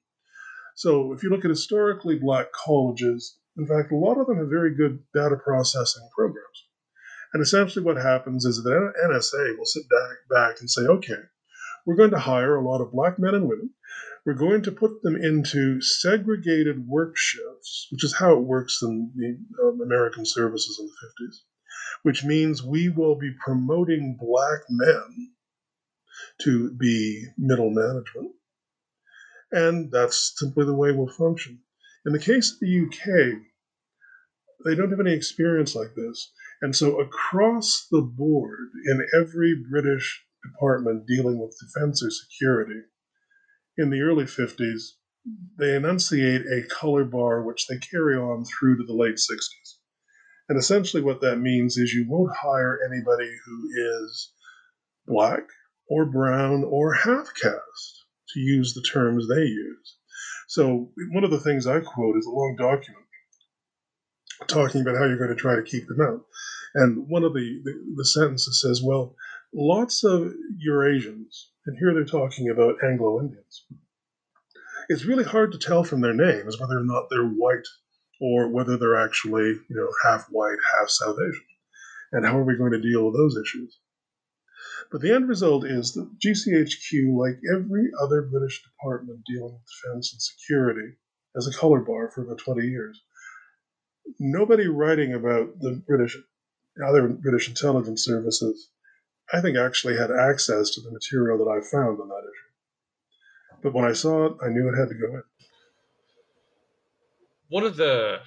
So if you look at historically black colleges, in fact, a lot of them have very good data processing programs. And essentially, what happens is that NSA will sit back, back and say, okay, we're going to hire a lot of black men and women. We're going to put them into segregated work shifts, which is how it works in the um, American services in the 50s, which means we will be promoting black men to be middle management. And that's simply the way we'll function. In the case of the UK, they don't have any experience like this. And so, across the board, in every British department dealing with defense or security, in the early 50s, they enunciate a color bar which they carry on through to the late 60s. And essentially, what that means is you won't hire anybody who is black or brown or half caste, to use the terms they use. So, one of the things I quote is a long document talking about how you're going to try to keep them out. And one of the, the, the sentences says, well, lots of Eurasians, and here they're talking about Anglo Indians, it's really hard to tell from their names whether or not they're white or whether they're actually, you know, half white, half South Asian. And how are we going to deal with those issues? But the end result is that GCHQ, like every other British department dealing with defense and security, has a color bar for about 20 years nobody writing about the British, other British intelligence services, I think actually had access to the material that I found on that issue. But when I saw it, I knew it had to go in. One of the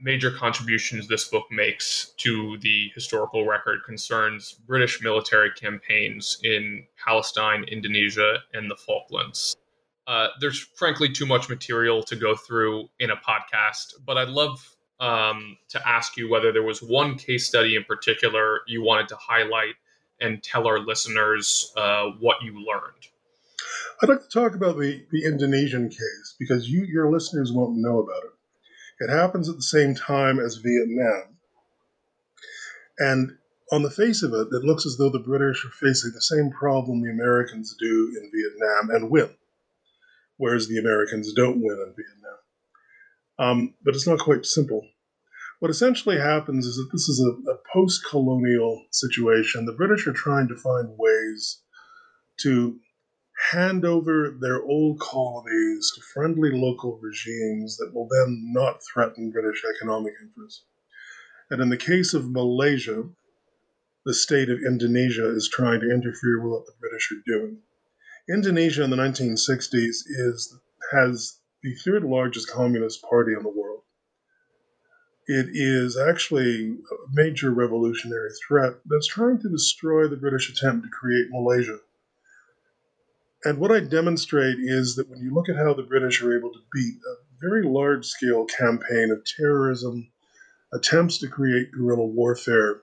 major contributions this book makes to the historical record concerns British military campaigns in Palestine, Indonesia, and the Falklands. Uh, there's frankly too much material to go through in a podcast, but I'd love um, to ask you whether there was one case study in particular you wanted to highlight and tell our listeners uh, what you learned. I'd like to talk about the, the Indonesian case because you, your listeners won't know about it. It happens at the same time as Vietnam. And on the face of it, it looks as though the British are facing the same problem the Americans do in Vietnam and win, whereas the Americans don't win in Vietnam. Um, but it's not quite simple. What essentially happens is that this is a, a post colonial situation. The British are trying to find ways to hand over their old colonies to friendly local regimes that will then not threaten British economic interests. And in the case of Malaysia, the state of Indonesia is trying to interfere with what the British are doing. Indonesia in the 1960s is has the third largest communist party in the world. It is actually a major revolutionary threat that's trying to destroy the British attempt to create Malaysia. And what I demonstrate is that when you look at how the British are able to beat a very large scale campaign of terrorism, attempts to create guerrilla warfare,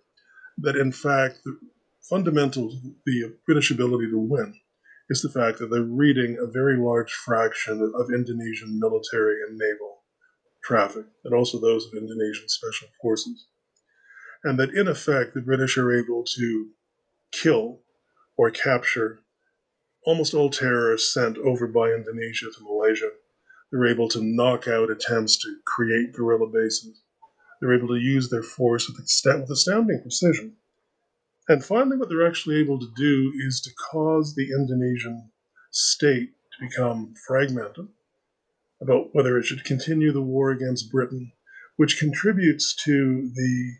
that in fact the fundamentals, the British ability to win, is the fact that they're reading a very large fraction of Indonesian military and naval traffic, and also those of Indonesian special forces. And that in effect, the British are able to kill or capture almost all terrorists sent over by Indonesia to Malaysia. They're able to knock out attempts to create guerrilla bases. They're able to use their force with, with astounding precision and finally, what they're actually able to do is to cause the Indonesian state to become fragmented about whether it should continue the war against Britain, which contributes to the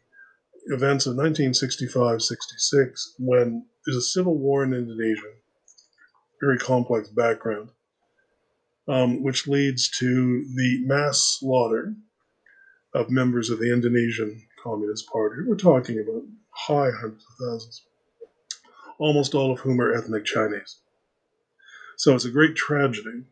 events of 1965 66 when there's a civil war in Indonesia, very complex background, um, which leads to the mass slaughter of members of the Indonesian Communist Party. We're talking about high hundreds of thousands, almost all of whom are ethnic Chinese. So it's a great tragedy.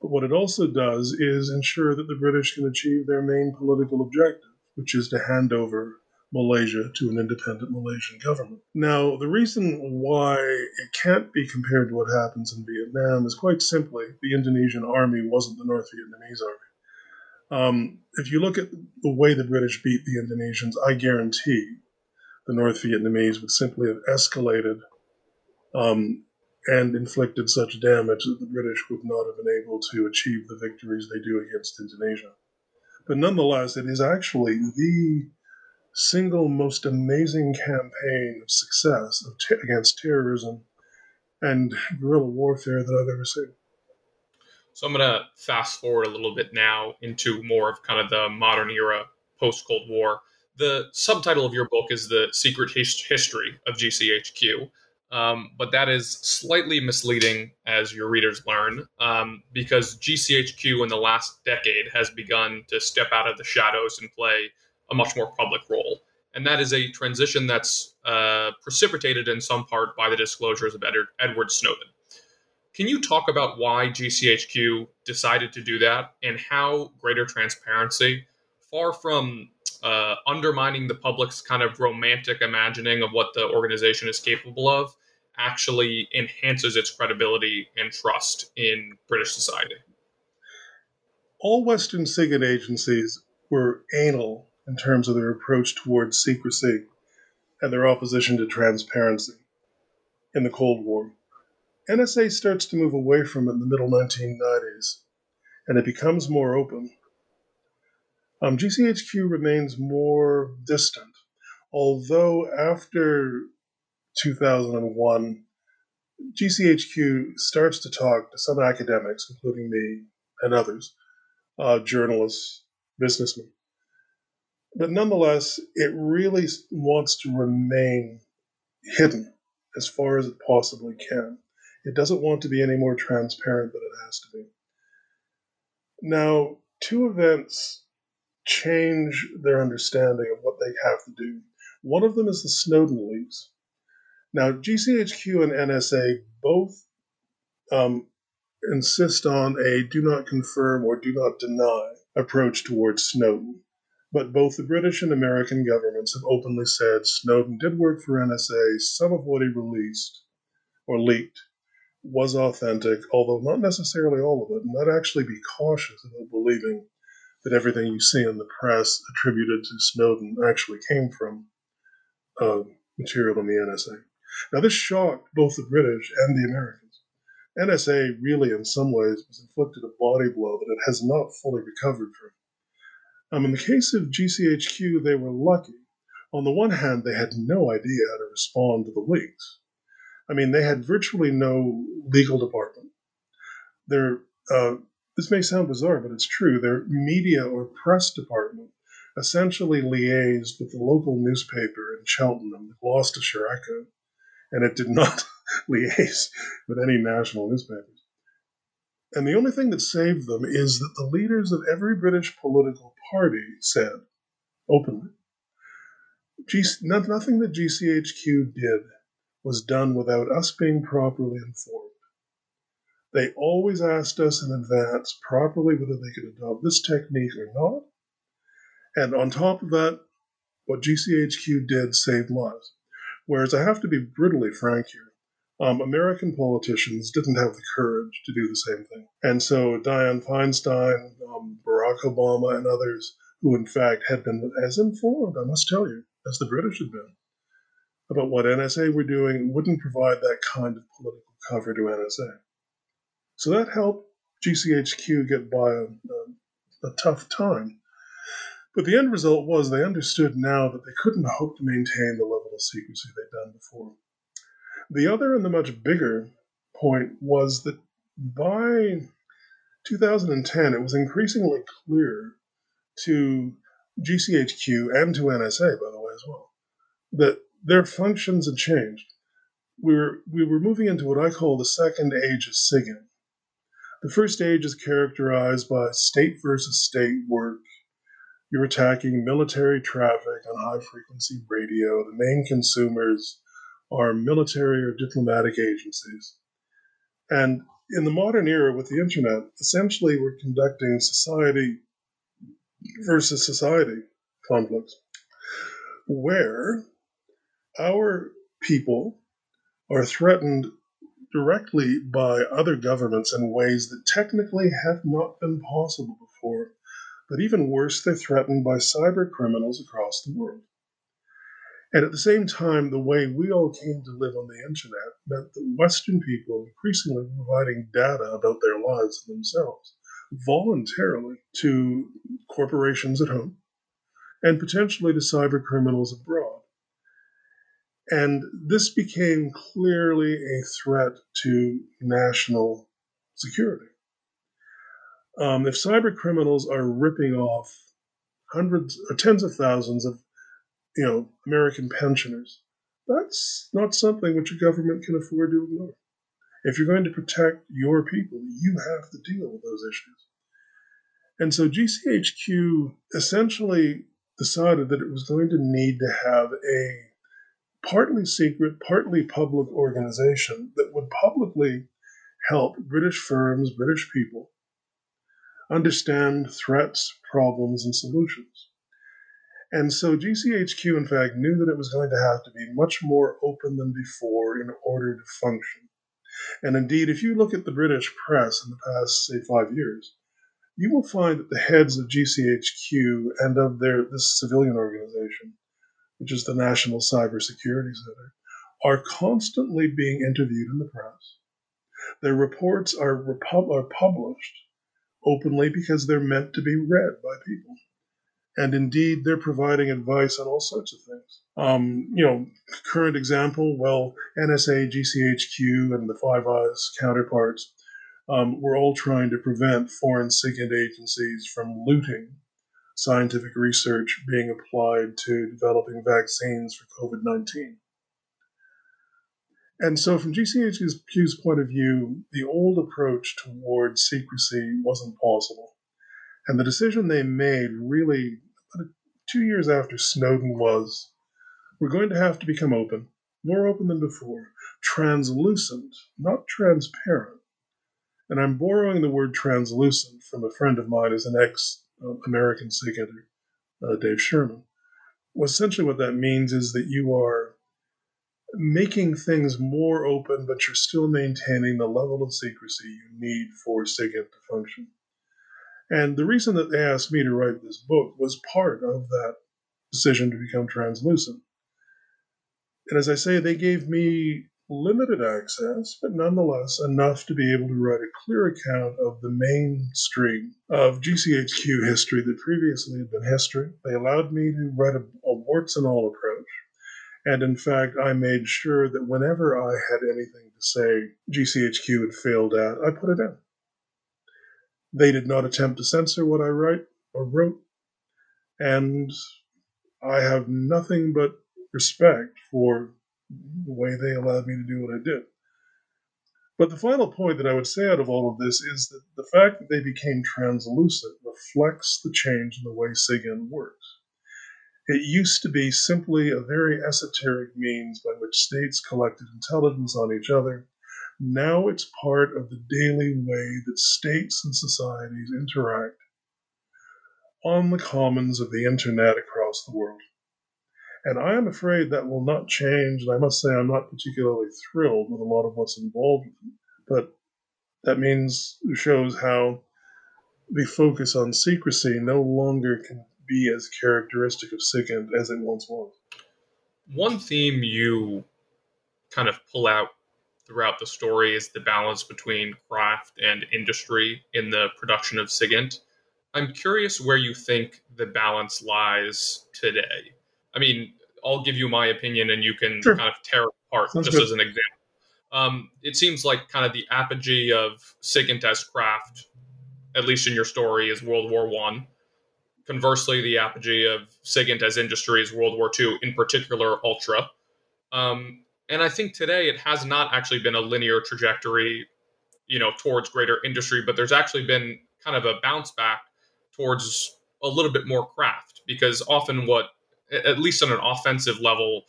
But what it also does is ensure that the British can achieve their main political objective, which is to hand over Malaysia to an independent Malaysian government. Now, the reason why it can't be compared to what happens in Vietnam is quite simply the Indonesian army wasn't the North Vietnamese army. Um, if you look at the way the British beat the Indonesians, I guarantee the North Vietnamese would simply have escalated um, and inflicted such damage that the British would not have been able to achieve the victories they do against Indonesia. But nonetheless, it is actually the single most amazing campaign of success of t- against terrorism and guerrilla warfare that I've ever seen. So I'm going to fast forward a little bit now into more of kind of the modern era post Cold War. The subtitle of your book is The Secret His- History of GCHQ. Um, but that is slightly misleading, as your readers learn, um, because GCHQ in the last decade has begun to step out of the shadows and play a much more public role. And that is a transition that's uh, precipitated in some part by the disclosures of Ed- Edward Snowden. Can you talk about why GCHQ decided to do that and how greater transparency, far from uh, undermining the public's kind of romantic imagining of what the organization is capable of, actually enhances its credibility and trust in British society? All Western SIGINT agencies were anal in terms of their approach towards secrecy and their opposition to transparency in the Cold War. NSA starts to move away from it in the middle 1990s, and it becomes more open. Um, GCHQ remains more distant, although after 2001, GCHQ starts to talk to some academics, including me and others, uh, journalists, businessmen. But nonetheless, it really wants to remain hidden as far as it possibly can. It doesn't want to be any more transparent than it has to be. Now, two events change their understanding of what they have to do. One of them is the Snowden leaks. Now, GCHQ and NSA both um, insist on a do not confirm or do not deny approach towards Snowden. But both the British and American governments have openly said Snowden did work for NSA. Some of what he released or leaked was authentic, although not necessarily all of it. And I'd actually be cautious about believing that everything you see in the press attributed to Snowden actually came from uh, material in the NSA. Now, this shocked both the British and the Americans. NSA really, in some ways, was inflicted a body blow that it has not fully recovered from. Um, in the case of GCHQ, they were lucky. On the one hand, they had no idea how to respond to the leaks. I mean, they had virtually no legal department. Their uh, this may sound bizarre, but it's true. Their media or press department essentially liaised with the local newspaper in Cheltenham, the Gloucestershire Echo, and it did not liaise with any national newspapers. And the only thing that saved them is that the leaders of every British political party said openly G- nothing that GCHQ did was done without us being properly informed. They always asked us in advance properly whether they could adopt this technique or not. And on top of that, what GCHQ did saved lives. Whereas I have to be brutally frank here. Um, American politicians didn't have the courage to do the same thing. And so Dianne Feinstein, um, Barack Obama, and others who, in fact, had been as informed, I must tell you, as the British had been, about what NSA were doing, wouldn't provide that kind of political cover to NSA. So that helped GCHQ get by a, a, a tough time. But the end result was they understood now that they couldn't hope to maintain the level of secrecy they'd done before. The other and the much bigger point was that by 2010, it was increasingly clear to GCHQ and to NSA, by the way, as well, that their functions had changed. We were, we were moving into what I call the second age of SIGINT. The first stage is characterized by state versus state work. You're attacking military traffic on high frequency radio. The main consumers are military or diplomatic agencies. And in the modern era with the internet, essentially we're conducting society versus society conflicts where our people are threatened directly by other governments in ways that technically have not been possible before. But even worse, they're threatened by cyber criminals across the world. And at the same time, the way we all came to live on the internet meant that Western people increasingly were providing data about their lives and themselves voluntarily to corporations at home and potentially to cyber criminals abroad. And this became clearly a threat to national security. Um, if cyber criminals are ripping off hundreds or tens of thousands of you know American pensioners, that's not something which a government can afford to ignore. If you're going to protect your people, you have to deal with those issues. And so GCHQ essentially decided that it was going to need to have a partly secret, partly public organization that would publicly help British firms, British people understand threats, problems, and solutions. And so GCHQ, in fact, knew that it was going to have to be much more open than before in order to function. And indeed, if you look at the British press in the past, say, five years, you will find that the heads of GCHQ and of their this civilian organization, which is the National Cybersecurity Center, are constantly being interviewed in the press. Their reports are, repub- are published openly because they're meant to be read by people. And indeed, they're providing advice on all sorts of things. Um, you know, current example, well, NSA, GCHQ, and the Five Eyes counterparts um, we're all trying to prevent foreign SIGINT agencies from looting scientific research being applied to developing vaccines for COVID 19. And so, from GCHQ's point of view, the old approach towards secrecy wasn't possible. And the decision they made really, two years after Snowden was, we're going to have to become open, more open than before, translucent, not transparent and I'm borrowing the word translucent from a friend of mine who's an ex American SIGINTer, uh, Dave Sherman. Well, essentially, what that means is that you are making things more open, but you're still maintaining the level of secrecy you need for SIGINT to function. And the reason that they asked me to write this book was part of that decision to become translucent. And as I say, they gave me limited access, but nonetheless enough to be able to write a clear account of the mainstream of GCHQ history that previously had been history. They allowed me to write a, a warts and all approach. And in fact, I made sure that whenever I had anything to say GCHQ had failed at, I put it in. They did not attempt to censor what I write or wrote. And I have nothing but respect for the way they allowed me to do what I did. But the final point that I would say out of all of this is that the fact that they became translucent reflects the change in the way SIGINT works. It used to be simply a very esoteric means by which states collected intelligence on each other. Now it's part of the daily way that states and societies interact on the commons of the internet across the world. And I am afraid that will not change. And I must say, I'm not particularly thrilled with a lot of what's involved. But that means, shows how the focus on secrecy no longer can be as characteristic of SIGINT as it once was. One theme you kind of pull out throughout the story is the balance between craft and industry in the production of SIGINT. I'm curious where you think the balance lies today. I mean, I'll give you my opinion, and you can sure. kind of tear it apart Sounds just good. as an example. Um, it seems like kind of the apogee of SIGINT as craft, at least in your story, is World War One. Conversely, the apogee of SIGINT as industry is World War Two, in particular, Ultra. Um, and I think today it has not actually been a linear trajectory, you know, towards greater industry, but there's actually been kind of a bounce back towards a little bit more craft because often what at least on an offensive level,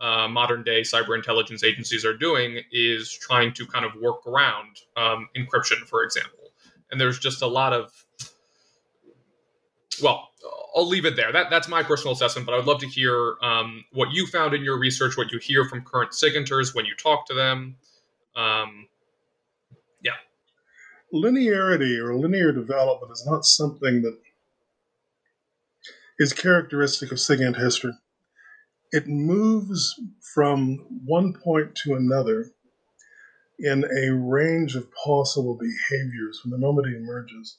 uh, modern day cyber intelligence agencies are doing is trying to kind of work around um, encryption, for example. And there's just a lot of, well, I'll leave it there. That, that's my personal assessment, but I would love to hear um, what you found in your research, what you hear from current SIGINTers when you talk to them. Um, yeah. Linearity or linear development is not something that is characteristic of SIGINT history. It moves from one point to another in a range of possible behaviors from the moment it emerges.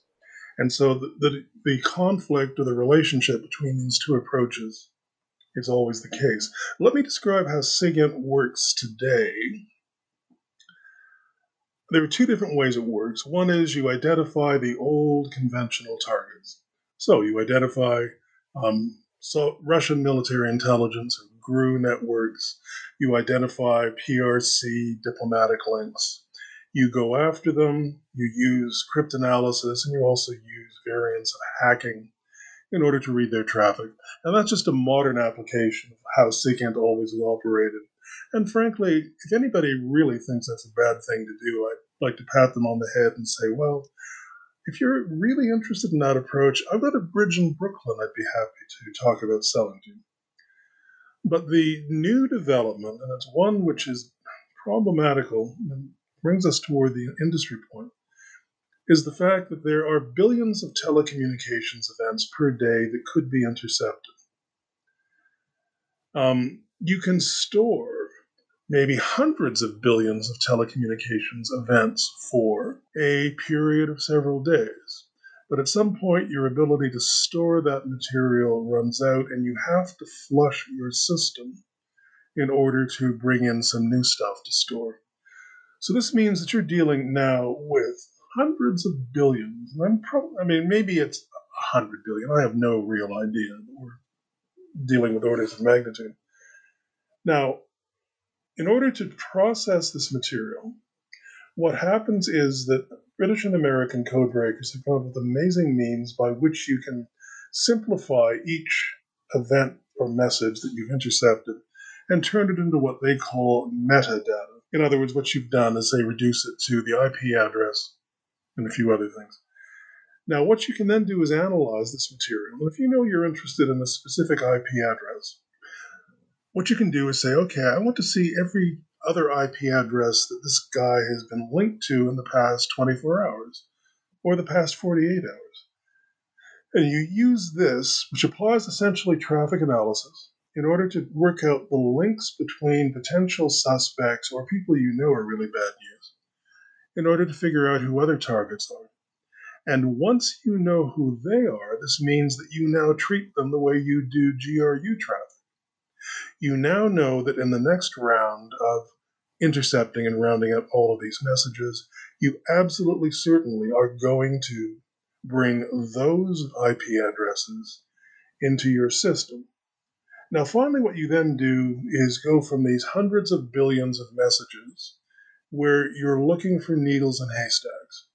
And so the, the, the conflict or the relationship between these two approaches is always the case. Let me describe how SIGINT works today. There are two different ways it works. One is you identify the old conventional targets. So you identify um, so Russian military intelligence GRU networks. You identify PRC diplomatic links. You go after them. You use cryptanalysis, and you also use variants of hacking in order to read their traffic. And that's just a modern application of how SIGINT always has operated. And frankly, if anybody really thinks that's a bad thing to do, I'd like to pat them on the head and say, well, if you're really interested in that approach, I've got a bridge in Brooklyn I'd be happy to talk about selling to you. But the new development, and it's one which is problematical and brings us toward the industry point, is the fact that there are billions of telecommunications events per day that could be intercepted. Um, you can store maybe hundreds of billions of telecommunications events for a period of several days. But at some point, your ability to store that material runs out, and you have to flush your system in order to bring in some new stuff to store. So this means that you're dealing now with hundreds of billions. And I'm pro- I mean, maybe it's a hundred billion. I have no real idea. We're dealing with orders of magnitude. Now, in order to process this material, what happens is that British and American code breakers have come up with amazing means by which you can simplify each event or message that you've intercepted and turn it into what they call metadata. In other words, what you've done is they reduce it to the IP address and a few other things. Now, what you can then do is analyze this material. And if you know you're interested in a specific IP address, what you can do is say, okay, I want to see every other IP address that this guy has been linked to in the past 24 hours or the past 48 hours. And you use this, which applies essentially traffic analysis, in order to work out the links between potential suspects or people you know are really bad news, in order to figure out who other targets are. And once you know who they are, this means that you now treat them the way you do GRU traffic you now know that in the next round of intercepting and rounding up all of these messages, you absolutely certainly are going to bring those IP addresses into your system. Now, finally, what you then do is go from these hundreds of billions of messages where you're looking for needles in haystacks.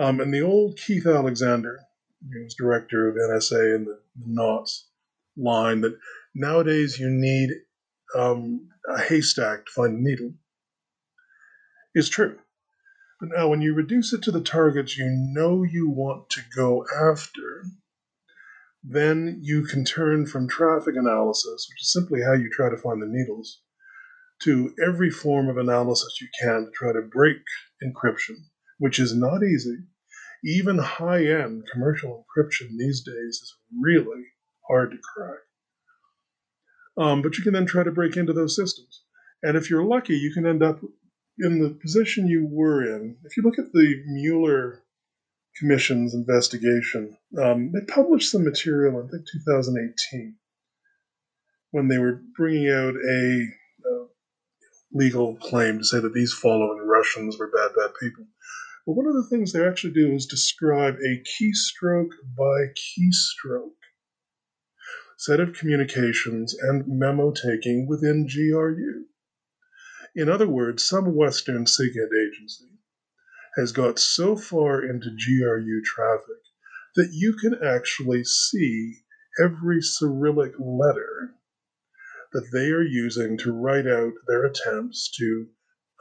Um, and the old Keith Alexander, he was director of NSA and the, the NOTS line that Nowadays, you need um, a haystack to find a needle. Is true. But now, when you reduce it to the targets you know you want to go after, then you can turn from traffic analysis, which is simply how you try to find the needles, to every form of analysis you can to try to break encryption, which is not easy. Even high end commercial encryption these days is really hard to crack. Um, but you can then try to break into those systems. And if you're lucky, you can end up in the position you were in. If you look at the Mueller Commission's investigation, um, they published some material in, I think, 2018 when they were bringing out a uh, legal claim to say that these following Russians were bad, bad people. But one of the things they actually do is describe a keystroke by keystroke set of communications and memo taking within GRU. In other words, some Western SIGINT agency has got so far into GRU traffic that you can actually see every Cyrillic letter that they are using to write out their attempts to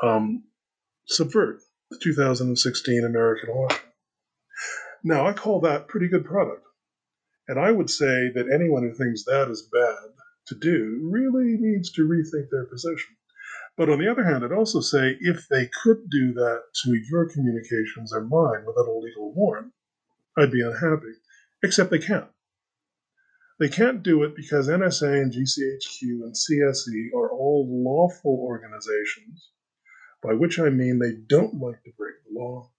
um, subvert the 2016 American election. Now, I call that pretty good product. And I would say that anyone who thinks that is bad to do really needs to rethink their position. But on the other hand, I'd also say if they could do that to your communications or mine without a legal warrant, I'd be unhappy. Except they can't. They can't do it because NSA and GCHQ and CSE are all lawful organizations, by which I mean they don't like to break the law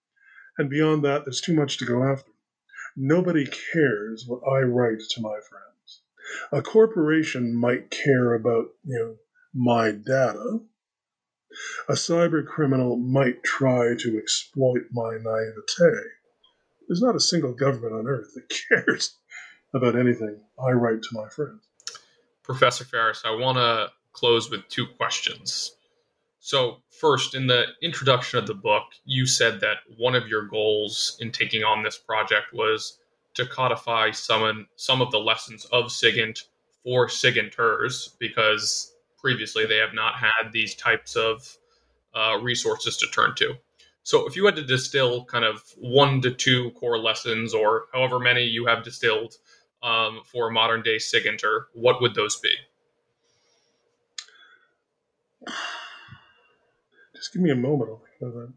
And beyond that, there's too much to go after. Nobody cares what I write to my friends. A corporation might care about, you know, my data. A cyber criminal might try to exploit my naivete. There's not a single government on earth that cares about anything I write to my friends. Professor Ferris, I want to close with two questions. So, first, in the introduction of the book, you said that one of your goals in taking on this project was to codify some, some of the lessons of SIGINT for SIGINTers because previously they have not had these types of uh, resources to turn to. So, if you had to distill kind of one to two core lessons, or however many you have distilled um, for a modern day SIGINTer, what would those be? Just give me a moment. I'll think that.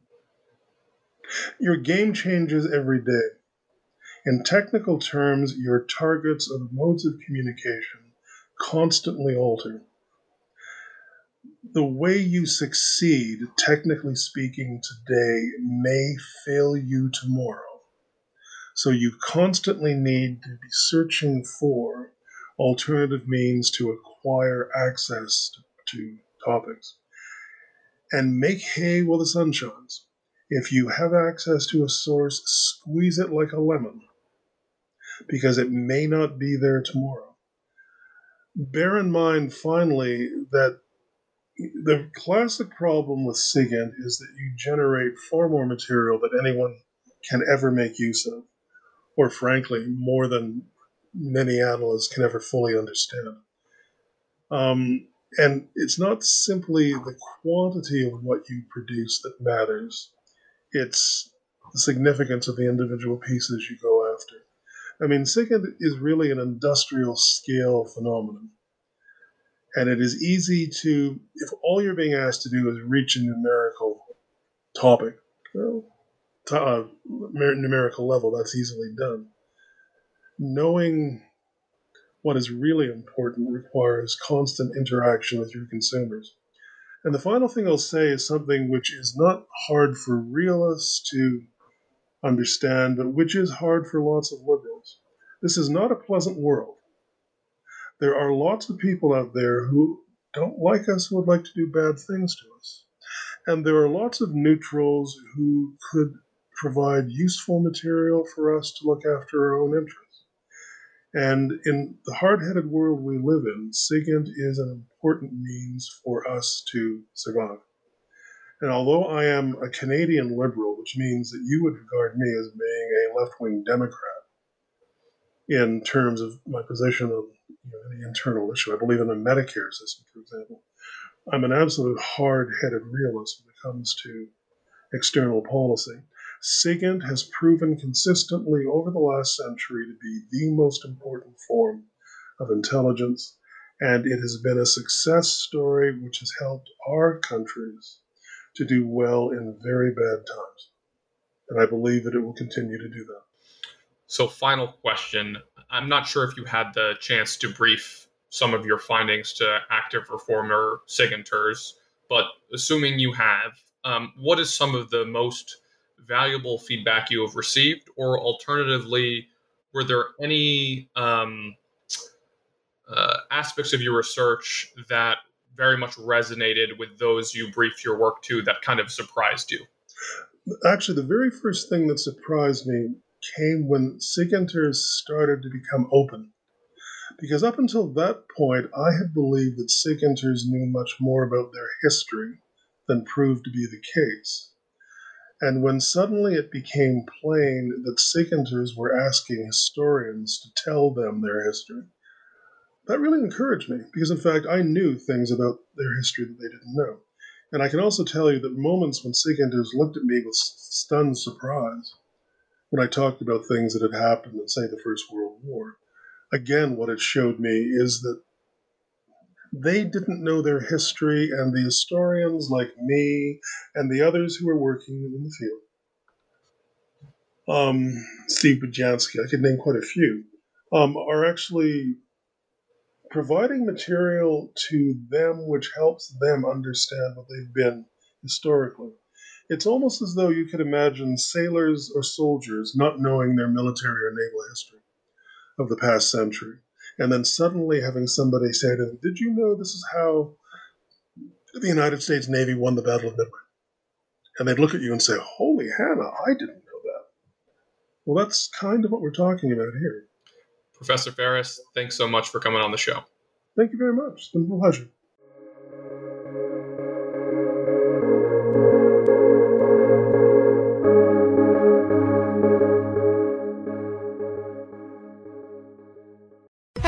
Your game changes every day. In technical terms, your targets of modes of communication constantly alter. The way you succeed, technically speaking, today may fail you tomorrow. So you constantly need to be searching for alternative means to acquire access to topics and make hay while the sun shines. If you have access to a source, squeeze it like a lemon because it may not be there tomorrow. Bear in mind, finally, that the classic problem with SIGINT is that you generate far more material than anyone can ever make use of, or frankly, more than many analysts can ever fully understand. Um, and it's not simply the quantity of what you produce that matters, it's the significance of the individual pieces you go after. I mean, SIGINT is really an industrial scale phenomenon. And it is easy to, if all you're being asked to do is reach a numerical topic, well, to, uh, numerical level, that's easily done. Knowing what is really important requires constant interaction with your consumers. And the final thing I'll say is something which is not hard for realists to understand, but which is hard for lots of liberals. This is not a pleasant world. There are lots of people out there who don't like us, who would like to do bad things to us. And there are lots of neutrals who could provide useful material for us to look after our own interests. And in the hard headed world we live in, SIGINT is an important means for us to survive. And although I am a Canadian liberal, which means that you would regard me as being a left wing Democrat in terms of my position on you know, any internal issue, I believe in the Medicare system, for example. I'm an absolute hard headed realist when it comes to external policy. SIGINT has proven consistently over the last century to be the most important form of intelligence, and it has been a success story which has helped our countries to do well in very bad times. And I believe that it will continue to do that. So, final question. I'm not sure if you had the chance to brief some of your findings to active reformer SIGINTers, but assuming you have, um, what is some of the most valuable feedback you have received, or alternatively, were there any um, uh, aspects of your research that very much resonated with those you briefed your work to that kind of surprised you? Actually, the very first thing that surprised me came when SIGINTers started to become open. Because up until that point, I had believed that SIGINTers knew much more about their history than proved to be the case. And when suddenly it became plain that SIGINTers were asking historians to tell them their history, that really encouraged me because, in fact, I knew things about their history that they didn't know. And I can also tell you that moments when SIGINTers looked at me with stunned surprise when I talked about things that had happened in, say, the First World War, again, what it showed me is that they didn't know their history, and the historians like me and the others who were working in the field, um, Steve Budiansky, I could name quite a few, um, are actually providing material to them which helps them understand what they've been historically. It's almost as though you could imagine sailors or soldiers not knowing their military or naval history of the past century, and then suddenly having somebody say to them, Did you know this is how the United States Navy won the Battle of Midway? And they'd look at you and say, Holy Hannah, I didn't know that. Well, that's kind of what we're talking about here. Professor Ferris, thanks so much for coming on the show. Thank you very much. It's been a pleasure.